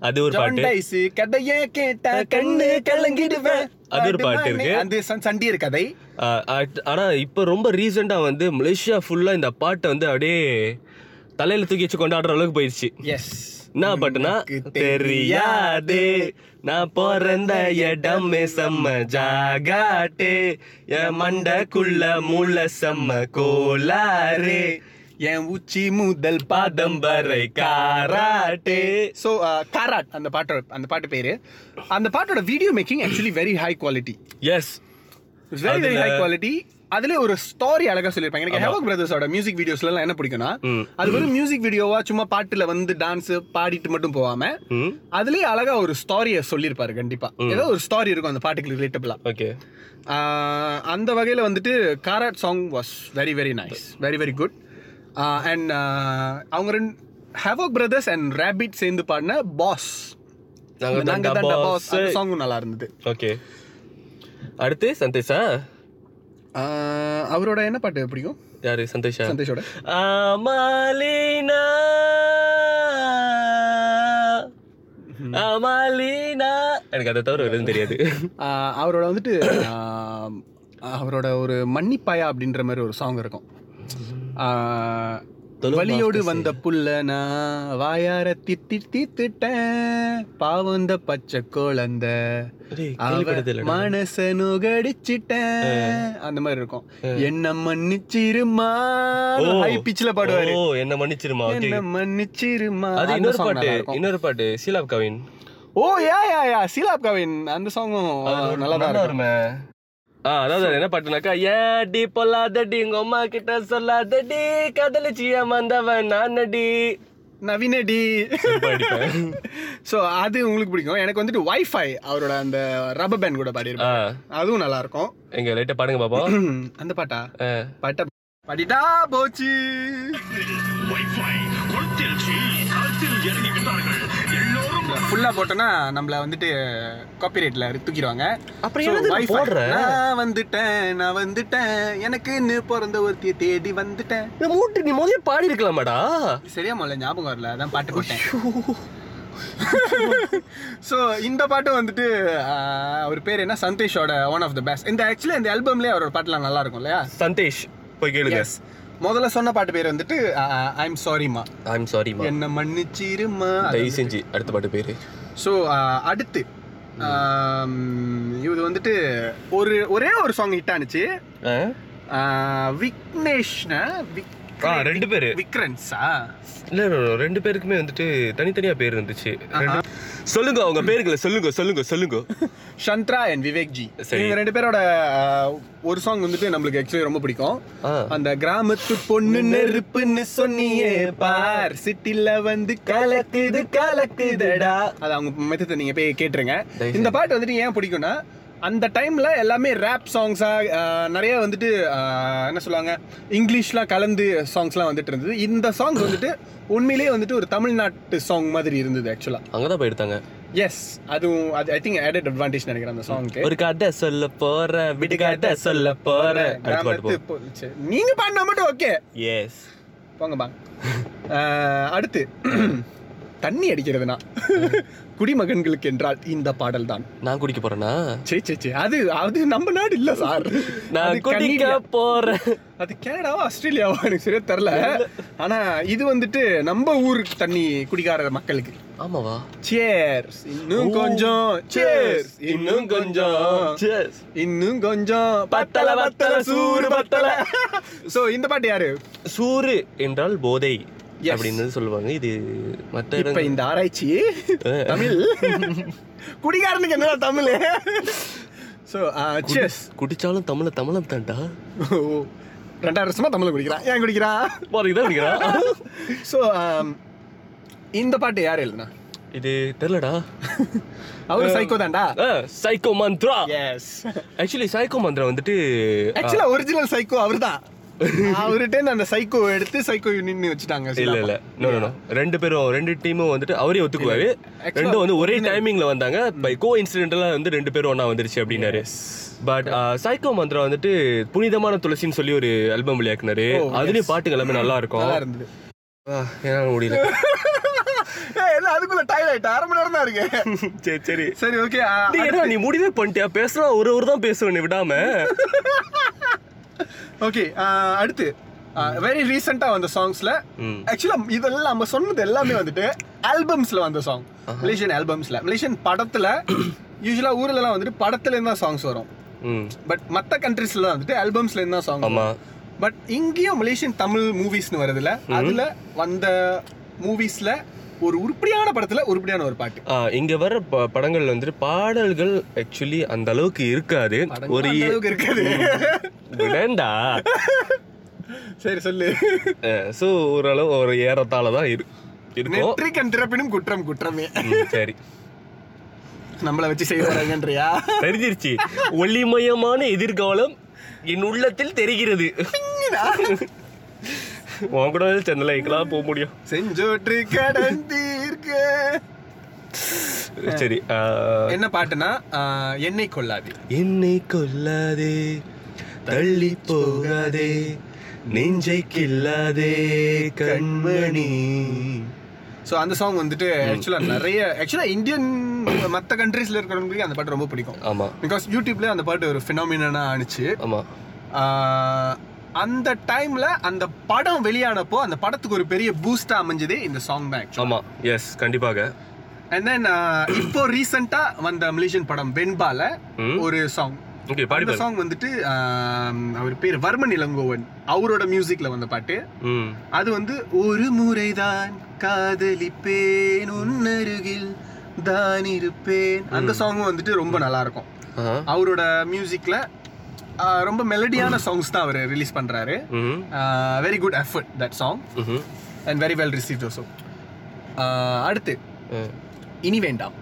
அது ஒரு பாட்டு. கதையே கேட்டா கண்ணு கலங்கிடுவேன். அது ஒரு பாட்டு இருக்கு. அது சன்- சண்டியர் கதை. ஆனா இப்ப ரொம்ப ரீசெண்டா வந்து மலேசியா ஃபுல்லா இந்த பாட்டை வந்து அப்படியே தலையில தூக்கி வச்சு கொண்டாடுற அளவுக்கு போயிடுச்சு எஸ் என்ன பாட்டுனா தெரியாதே. நான் பிறந்த இடமே செம்ம ஜாகாட்டே. என் மண்டக்குள்ள மூளை செம்ம கோளாறு. என் உச்சி முதல் பாதம் வரை காராட்டே. ஸோ காராட் அந்த பாட்டோட அந்த பாட்டு பேரு. அந்த பாட்டோட video making actually very high quality yes very very high quality அதுல ஒரு ஸ்டோரி அழகா சொல்லிருப்பாங்க எனக்கு ஹேவக் பிரதர்ஸோட மியூசிக் வீடியோஸ்ல எல்லாம் என்ன பிடிக்கும்னா. அது வெறும் மியூசிக் வீடியோவா சும்மா பாட்டுல வந்து டான்ஸ் பாடிட்டு மட்டும் போகாம அதுலயே அழகா ஒரு ஸ்டோரியை சொல்லியிருப்பாரு கண்டிப்பா. ஏதோ ஒரு ஸ்டோரி இருக்கும் அந்த பாட்டுக்கு ரிலேட்டபிளா ஓகே. அந்த வகையில் வந்துட்டு காராட் song was very very nice very very good and அவங்க ரெண்டு ஹேவக் பிரதர்ஸ் அண்ட் ரேபிட் சேர்ந்து பாடின பாஸ் நாங்க. பாஸ் சாங்கும் நல்லா இருந்தது. ஓகே. அடுத்து சந்தோஷா? அவரோட என்ன பாட்டு பிடிக்கும்? யாரு? சந்தோஷா? சந்தோஷோட. அமாலினா. அமாலினா. எனக்கு அதை தவிர எதுவும் தெரியாது. அவரோட வந்துட்டு அவரோட ஒரு மன்னிப்பாயா அப்படின்ற மாதிரி ஒரு சாங் இருக்கும். ஆஹ் வலியோடு வந்த புள்ள நான் வாயார திட்டி தீத்துட்டேன். பாவந்த பச்சை குழந்தை. மனச நுகடிச்சிட்டேன். அந்த மாதிரி இருக்கும். என்ன மன்னிச்சிருமா. ஹை பிச்ல பாடுவாரு. ஓ என்ன மன்னிச்சிருமா? என்ன மன்னிச்சிருமா? இன்னொரு பாட்டு. இன்னொரு பாட்டு சீலாப் கவின். ஓ யா யா யா சீலாப் கவின். அந்த சாங்கும் நல்லா தான் இருக்கும். ஆ அதாவது அது என்ன பாட்டுனாக்கா ஏடி பொல்லாதடி உங்க அம்மா கிட்ட சொல்லாதடி கதலிச்சி ஏமாந்தவன் நானடி. நவீனடி. ஸோ அது உங்களுக்கு பிடிக்கும். எனக்கு வந்துட்டு வைஃபை அவரோட அந்த ரப்பர் பேண்ட் கூட ஆ. பாடியிருப்பாங்க அதுவும் நல்லா இருக்கும் எங்க லைட்டா பாடுங்க பாப்போம். அந்த பாட்டா? ஆ. பாட்டா படிடா போச்சு. ஃபுல்லா போட்டோம்னா நம்மள வந்துட்டு காப்பிரைட்ல தூக்கிடுவாங்க. அப்புறம். போடுற? நான் வந்துட்டேன் நான் வந்துட்டேன். எனக்குன்னு பிறந்த ஒருத்திய தேடி வந்துட்டேன். இந்த மூட்டு நீ முதல்ல பாடி இருக்கலாமாடா சரியா முதல்ல ஞாபகம் வரல அதான் பாட்டு போட்டேன். ஸோ இந்த பாட்டு வந்துட்டு அவர் பேர் என்ன? சந்தேஷோட ஒன் ஆஃப் த பெஸ்ட் இந்த ஆக்சுவலி இந்த ஆல்பம்லேயே அவரோட பாட்டுலாம் நல்லா இருக்கும் இல்லையா? சந்தேஷ் போய் கேளுங்க. முதல்ல சொன்ன பாட்டு பேர் வந்துட்டு ஐ எம் சாரிமா ஐம் சாரி மா. என்ன மன்னிச்சிருமா தயவு செஞ்சு அடுத்த பாட்டு பேரு. ஸோ அடுத்து இது வந்துட்டு ஒரு ஒரே ஒரு சாங் ஹிட் ஆனுச்சு. விக்னேஷ்னா விக் ரெண்டு பேரு. விக்ரன்ஸா? இல்ல ரெண்டு பேருக்குமே வந்துட்டு தனித்தனியா பேர் இருந்துச்சு சொல்லுங்க அவங்க பேருங்களை சொல்லுங்க சொல்லுங்க சொல்லுங்க. சந்த்ரா அண்ட் விவேக் ஜி. இவங்க ரெண்டு பேரோட ஒரு சாங் வந்துட்டு நம்மளுக்கு ஆக்சுவலி ரொம்ப பிடிக்கும். அந்த கிராமத்து பொண்ணு நெருப்புன்னு சொன்னியே பார். சிட்டில வந்து கலக்குது கலக்குதடா. அது அவங்க மெத்தத்தை நீங்க போய் கேட்டுருங்க. இந்த பாட்டு வந்துட்டு ஏன் பிடிக்கும்னா அந்த டைம்ல எல்லாமே ரேப் சாங்ஸா நிறைய வந்துட்டு என்ன சொல்லுவாங்க இங்கிலீஷ்லாம் கலந்து சாங்ஸ்லாம் வந்துட்டு இருந்தது. இந்த சாங்ஸ் வந்துட்டு உண்மையிலேயே வந்துட்டு ஒரு தமிழ்நாட்டு சாங் மாதிரி இருந்தது ஆக்சுவலா அங்கதான் போயிருந்தாங்க எஸ் அதுவும் அது ஐ திங்க் ஆடட் அட்வான்டேஜ் நினைக்கிறேன் அந்த சாங்க்கு ஒரு கதை சொல்ல போறேன் விடுகாட்ட சொல்ல போறேன் அடுத்த பாட்டு போ கிராமத்து பொ- சரி, நீங்க பாடினா மட்டும் ஓகே எஸ் போங்க பா ஆஹ், அடுத்து. தண்ணி அடிக்கிறதுனா. குடிமகன்களுக்கு என்றால் இந்த பாடல் தான் நான் குடிக்க போறேனா? சரி சரி சரி அது அது நம்ம நாடு இல்ல சார். நான் குடிக்க போறேன். அது கனடாவா ஆஸ்திரேலியாவா எனக்கு சரியா தெரியல. ஆனா இது வந்துட்டு நம்ம ஊர் தண்ணி குடிக்கார மக்களுக்கு. ஆமாவா? சேர்ஸ் இன்னும் கொஞ்சம். சேர்ஸ் இன்னும் கொஞ்சம். Cheers. இன்னும் கொஞ்சம். பத்தல பத்தல சூடு பத்தல. சோ இந்த பாட்டு யாரு? சூறு என்றால் போதை. அப்படின்னு சொல்லுவாங்க. இது மற்ற இப்ப இந்த ஆராய்ச்சி தமிழ். குடிகாரனுக்கு என்ன தமிழ்? சோ செஸ் குடிச்சாலும் தமிழ தமிழம் தான்டா. ரெண்டாயிரம் வருஷமா தமிழ் குடிக்கிறான் ஏன் குடிக்கிறான் போறீங்க தான் சோ இந்த பாட்டு யாரு எழுதுனா? இது தெரியலடா. அவரு சைக்கோ தான்டா. Psycho Mantra. Yes actually psycho Mantra வந்துட்டு ஆக்சுவலா ஒரிஜினல் சைக்கோ அவர்தான். அவர்கிட்ட அந்த சைக்கோ எடுத்து சைக்கோ யூனியன் வச்சுட்டாங்க இல்ல இல்ல. நோ நோ ரெண்டு பேரும் ரெண்டு டீமும் வந்துட்டு அவரே ஒத்துக்குவாரு. ரெண்டும் வந்து ஒரே டைமிங்ல வந்தாங்க. பை கோ இன்சிடென்டலா வந்து ரெண்டு பேரும் ஒண்ணா வந்துருச்சு அப்படின்னாரு. பட் சைக்கோ மந்த்ரா வந்துட்டு புனிதமான துளசின்னு சொல்லி ஒரு ஆல்பம் வெளியாக்குனாரு. அதுலயும் பாட்டுங்க எல்லாமே நல்லா இருக்கும். என்னால முடியல. அதுக்குள்ள டயர் ஆயிட்டா? அரை மணி நேரம் தான் இருக்கு. சரி சரி. சரி ஓகே நீ முடிவே பண்ணிட்டியா? பேசலாம் ஒரு ஒரு தான் பேசுவேன் விடாம. ஓகே அடுத்து வெரி ரீசெண்டா வந்த சாங்ஸ்ல. ஆக்சுவலா இதெல்லாம் நம்ம சொன்னது எல்லாமே வந்துட்டு ஆல்பம்ஸ்ல வந்த சாங் மலேசியன் ஆல்பம்ஸ்ல மலேசியன் படத்துல யூஸ்வலா ஊர்ல எல்லாம் வந்துட்டு படத்துல இருந்து தான் சாங்ஸ் வரும் பட் மத்த கண்ட்ரீஸ்ல தான் வந்துட்டு ஆல்பம்ஸ்ல இருந்து தான் சாங் ஆமா. பட் இங்கேயும் மலேசியன் தமிழ் மூவிஸ்னு வருதுல அதுல வந்த மூவிஸ்ல ஒரு உருப்படியான படத்துல உருப்படியான ஒரு பாட்டு. இங்க வர ப- படங்கள்ல வந்துட்டு பாடல்கள் ஆக்சுவலி அந்த அளவுக்கு இருக்காது. ஒரு இருக்காது. வேண்டா சரி சொல்லு. ஸோ ஓரளவு ஒரு ஏறத்தாழ தான் இரு இருக்கும். திறப்பினும் குற்றம் குற்றமே. சரி. நம்மள வச்சு செய்ய வராங்கன்றியா தெரிஞ்சிருச்சு. ஒளிமயமான எதிர்காலம் என் உள்ளத்தில் தெரிகிறது. உன் கூட சென்னையில் எங்கெல்லாம் போக முடியும். செஞ்சோற்று கடன் தீர்க்க. சரி என்ன பாட்டுனா என்னை கொள்ளாது என்னை கொல்லாதே தள்ளி போகாதே நெஞ்சை கில்லாதே கண்மணி. ஸோ அந்த சாங் வந்துட்டு ஆக்சுவலா நிறைய ஆக்சுவலா இந்தியன் மற்ற கண்ட்ரீஸ்ல இருக்கிறவங்களுக்கு அந்த பாட்டு ரொம்ப பிடிக்கும். ஆமா. பிகாஸ் யூடியூப்ல அந்த பாட்டு ஒரு ஃபினாமினா ஆனிச்சு ஆமா. ஆஹ், அந்த டைம்ல அந்த படம் வெளியானப்போ அந்த படத்துக்கு ஒரு பெரிய பூஸ்டா அமைஞ்சதே இந்த சாங் தான். ஆமா எஸ் கண்டிப்பாக. அண்ட் தென் இப்போ ரீசெண்டா வந்த மலேசியன் படம் வெண்பால. ஒரு சாங் ஓகே பாடி சாங் வந்துட்டு அவர் பேர் வர்மன் இளங்கோவன். அவரோட மியூசிக்ல வந்த பாட்டு. அது வந்து ஒரு முறைதான் காதலிப்பேன் உன்னருகில் தான் இருப்பேன். அந்த சாங்கும் வந்துட்டு ரொம்ப நல்லா இருக்கும். அவரோட மியூசிக்ல ரொம்ப மெலடியான சாங்ஸ் தான் அவர் ரிலீஸ் பண்றாரு. ம் very good effort that song. And very well receive also அடுத்து. இனி வேண்டாம்.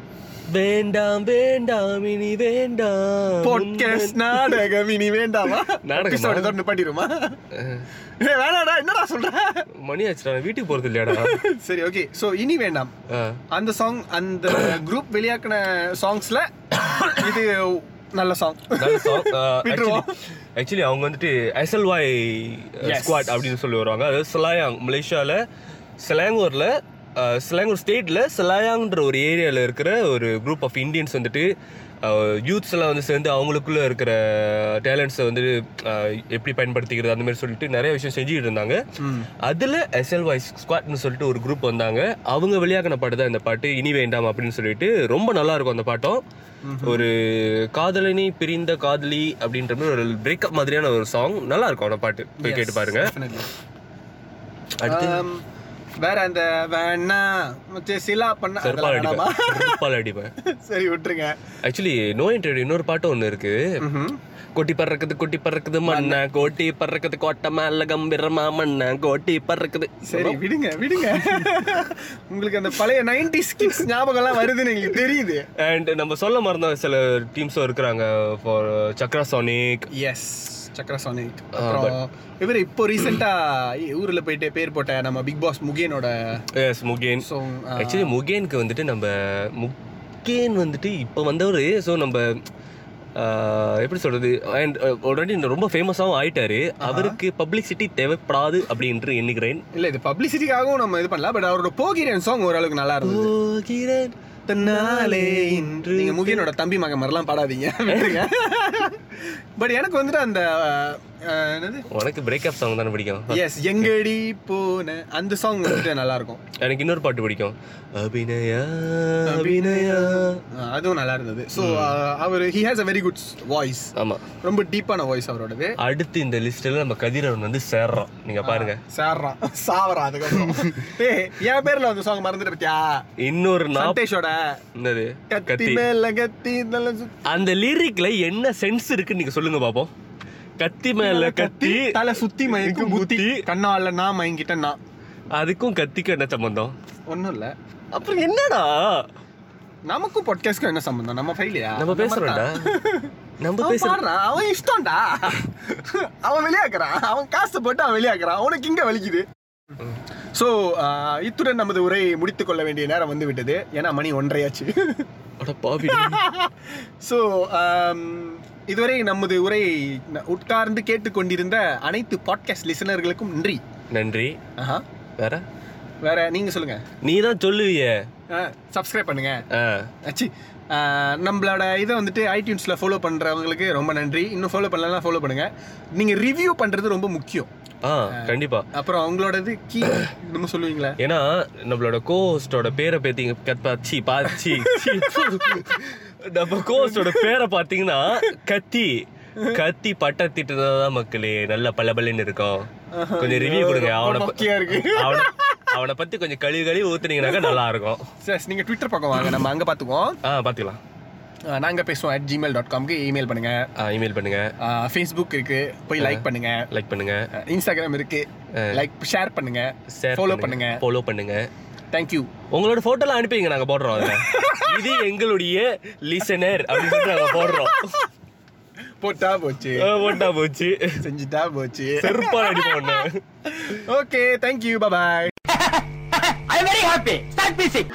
வேண்டாம் வேண்டாம் இனி வேண்டாம். பாட்காஸ்ட் நாடகம் இனி வேண்டாமா. நாடகமா? எபிசோட பாட்டிருமா அஹ், ஏய், வேணாடா என்னடா சொல்ற? மணி ஆச்சுடா வீட்டுக்கு போறது இல்லையாடா? சரி ஓகே சோ இனி வேண்டாம். அந்த சாங் அந்த குரூப் வெளியாக்கின சாங்ஸ்ல இது நல்ல சாங் நல்ல song. ஆ, விட்டுருவோம். actually- actually அவங்க வந்துட்டு எஸ்எல்ஒய் Yes. ஸ்குவாட் அப்படின்னு சொல்லி வருவாங்க. அதாவது சிலாயாங் மலேசியால சிலாங்கூர்ல சிலாங்கூர் ஸ்டேட்ல சிலாயாங்ன்ற ஒரு ஏரியால இருக்கிற ஒரு குரூப் ஆஃப் இந்தியன்ஸ் வந்துட்டு யூத்ஸ் எல்லாம் வந்து சேர்ந்து அவங்களுக்குள்ள இருக்கிற டேலண்ட்ஸை வந்து எப்படி பயன்படுத்திக்கிறது அந்த மாதிரி சொல்லிட்டு நிறைய விஷயம் செஞ்சுக்கிட்டு இருந்தாங்க. அதுல எஸ்எல்ஒய் ஸ்குவாட்னு சொல்லிட்டு ஒரு குரூப் வந்தாங்க. அவங்க வெளியாகின பாட்டு தான் இந்த பாட்டு. இனி வேண்டாம் அப்படின்னு சொல்லிட்டு ரொம்ப நல்லா இருக்கும் அந்த பாட்டம். ஒரு காதலனி பிரிந்த காதலி அப்படின்ற மாதிரி ஒரு பிரேக்கப் மாதிரியான ஒரு சாங் நல்லா இருக்கும் அந்த பாட்டு. போய் கேட்டு பாருங்க. அடுத்து? Um, வேற அந்த வேணா சிலா பண்ண செருப்பால்? அடிப்பேன். செருப்பால் அடிப்பேன். சரி விட்டுருங்க. ஆக்சுவலி நோ இன்டர்வியூ இன்னொரு பாட்டு ஒன்று இருக்கு. கொட்டி பறக்குது கொட்டி பறக்குது மண்ண கோட்டி பறக்குது கோட்டை மேல கம்பீரமா மண்ண கோட்டி பறக்குது. சரி விடுங்க விடுங்க. உங்களுக்கு அந்த பழைய நைன்டி ஸ்கிட்ஸ் ஞாபகம் எல்லாம் வருதுன்னு எங்களுக்கு தெரியுது. அண்ட் நம்ம சொல்ல மறந்த சில டீம்ஸும் இருக்கிறாங்க. For Chakra sonic yes Chakrasonic அப்புறம் இவர் இப்போ ரீசெண்டா ஊர்ல போயிட்டு பேர் போட்ட நம்ம பிக் பாஸ் முகேனோட yes Mugen song, ah, actually முகேனுக்கு வந்துட்டு நம்ம முகேன் வந்துட்டு இப்போ வந்தவர் ஸோ நம்ம எப்படி சொல்றது? அண்ட் ஆல்ரெடி ரொம்ப ஃபேமஸாகவும் ஆயிட்டாரு. அவருக்கு பப்ளிசிட்டி தேவைப்படாது அப்படின்று எண்ணுகிறேன். இல்ல இது பப்ளிசிட்டிக்காகவும் நம்ம இது பண்ணல பட் அவரோட போகிறேன் சாங் ஓரளவுக்கு நல்லா இருந்தது. போகிறேன். தன்னாலே இன்று நீங்க முகியனோட தம்பி மகன் மாதிரிலாம் பாடாதீங்க. பட் எனக்கு வந்துட்டு அந்த என்னது? உனக்கு பிரேக்கப் சாங் தானே பிடிக்கும். எஸ் எங்கடி போன அந்த சாங் வந்துட்டு நல்லா இருக்கும் எனக்கு இன்னொரு பாட்டு பிடிக்கும். அபிநயா அபிநயா. அதுவும் நல்லா இருந்தது so our he has a very good voice ஆமா. ரொம்ப டீப்பான வாய்ஸ் அவரோடது. அடுத்து இந்த லிஸ்ட்ல நம்ம கதிரவன் வந்து சேர்றோம் நீங்க பாருங்க. சாடுறான் சாவறான் அதுக்கப்புறம். என் பேர்ல வந்து சாங் மறந்துட்டு பத்தியா? இன்னொரு சந்தேஷோட. என்னது? கத்தி மேல கத்தி அந்த லிரிக்ல என்ன சென்ஸ் இருக்குன்னு நீங்க சொல்லுங்க பாப்போம். கத்தி மேல கத்தி தலை சுத்தி மயக்கும் புத்தி. கண்ணால நான் மயங்கிட்டேன் நான். அதுக்கும் கத்திக்கும் என்ன சம்பந்தம்? ஒண்ணும் இல்ல. அப்புறம் என்னடா? நமக்கும் பாட்காஸ்ட்க்கும் என்ன சம்பந்தம்? நம்ம ஃபைலியா நம்ம பேசுறோம்டா. நம்ம பாடுறான் அவன் இஷ்டம்டா. அவன் வெளியாக்குறான். அவன் காசு போட்டு அவன் வெளியாக்குறான். அவனுக்கு இங்க வலிக்குது. ஸோ இத்துடன் நமது உரை முடித்துக் கொள்ள வேண்டிய நேரம் வந்து விட்டது. ஏன்னா மணி ஒன்றையாச்சு. ஸோ இதுவரை நமது உரை உட்கார்ந்து கேட்டுக்கொண்டிருந்த அனைத்து பாட்காஸ்ட் லிசனர்களுக்கும் நன்றி. நன்றி. ஆஹா. வேற? வேற நீங்க சொல்லுங்க. நீ தான் சொல்லுவியே. சப்ஸ்கிரைப் பண்ணுங்க. ஆ, அச்சி. ஆஹ் நம்மளோட இதை வந்துட்டு ஐடியூன்ஸ்ல ஃபாலோ பண்றவங்களுக்கு ரொம்ப நன்றி. இன்னும் ஃபாலோ பண்ணலாம் ஃபாலோ பண்ணுங்க. நீங்க ரிவ்யூ பண்றது ரொம்ப முக்கியம். ஆ கண்டிப்பா. அப்புறம் அவங்களோடது கீ நம்ம சொல்லுவீங்களா? ஏன்னா நம்மளோட கோஸ்டோட பேரை பேத்தீங்க கத்தா சி பாச்சி நம்ம கோஸ்டோட பேரை பாத்தீங்கன்னா கத்தி. கத்தி பட்ட திட்டுதான் மக்களே நல்ல பளபளன்னு இருக்கும். கொஞ்சம் ரிவ்யூ கொடுங்க. அவனை ப- மொக்கையா இருக்கு. அவனை அவனை பத்தி கொஞ்சம் கழுவி கழுவி ஊத்துனீங்கன்னாக்கா நல்லா இருக்கும். சரி நீங்க ட்விட்டர் பக்கம் வாங்க. நம்ம அங்க பாத்துக்குவோம். ஆ பாத்துக்கலாம். நாங்க பேசுவோம் அட் ஜிமெயில் டாட் காம்க்கு இமெயில் பண்ணுங்க. இமெயில் பண்ணுங்க. ஃபேஸ்புக் இருக்கு. போய் லைக் பண்ணுங்க. லைக் பண்ணுங்க. இன்ஸ்டாகிராம் இருக்கு. லைக் ஷேர் பண்ணுங்க. ஃபாலோ பண்ணுங்க. ஃபாலோ பண்ணுங்க. தேங்க்யூ உங்களோட போட்டோலாம் அனுப்பிங்க நாங்க போடுறோம் அதுல. இது எங்களுடைய லிசனர் அப்படின்னு சொல்லிட்டு நாங்க போடுறோம். போட்டா போச்சு. போட்டா போச்சு. செஞ்சுட்டா போச்சு. செருப்பா அடிப்போம். Okay thank you bye I'm very happy. Start music.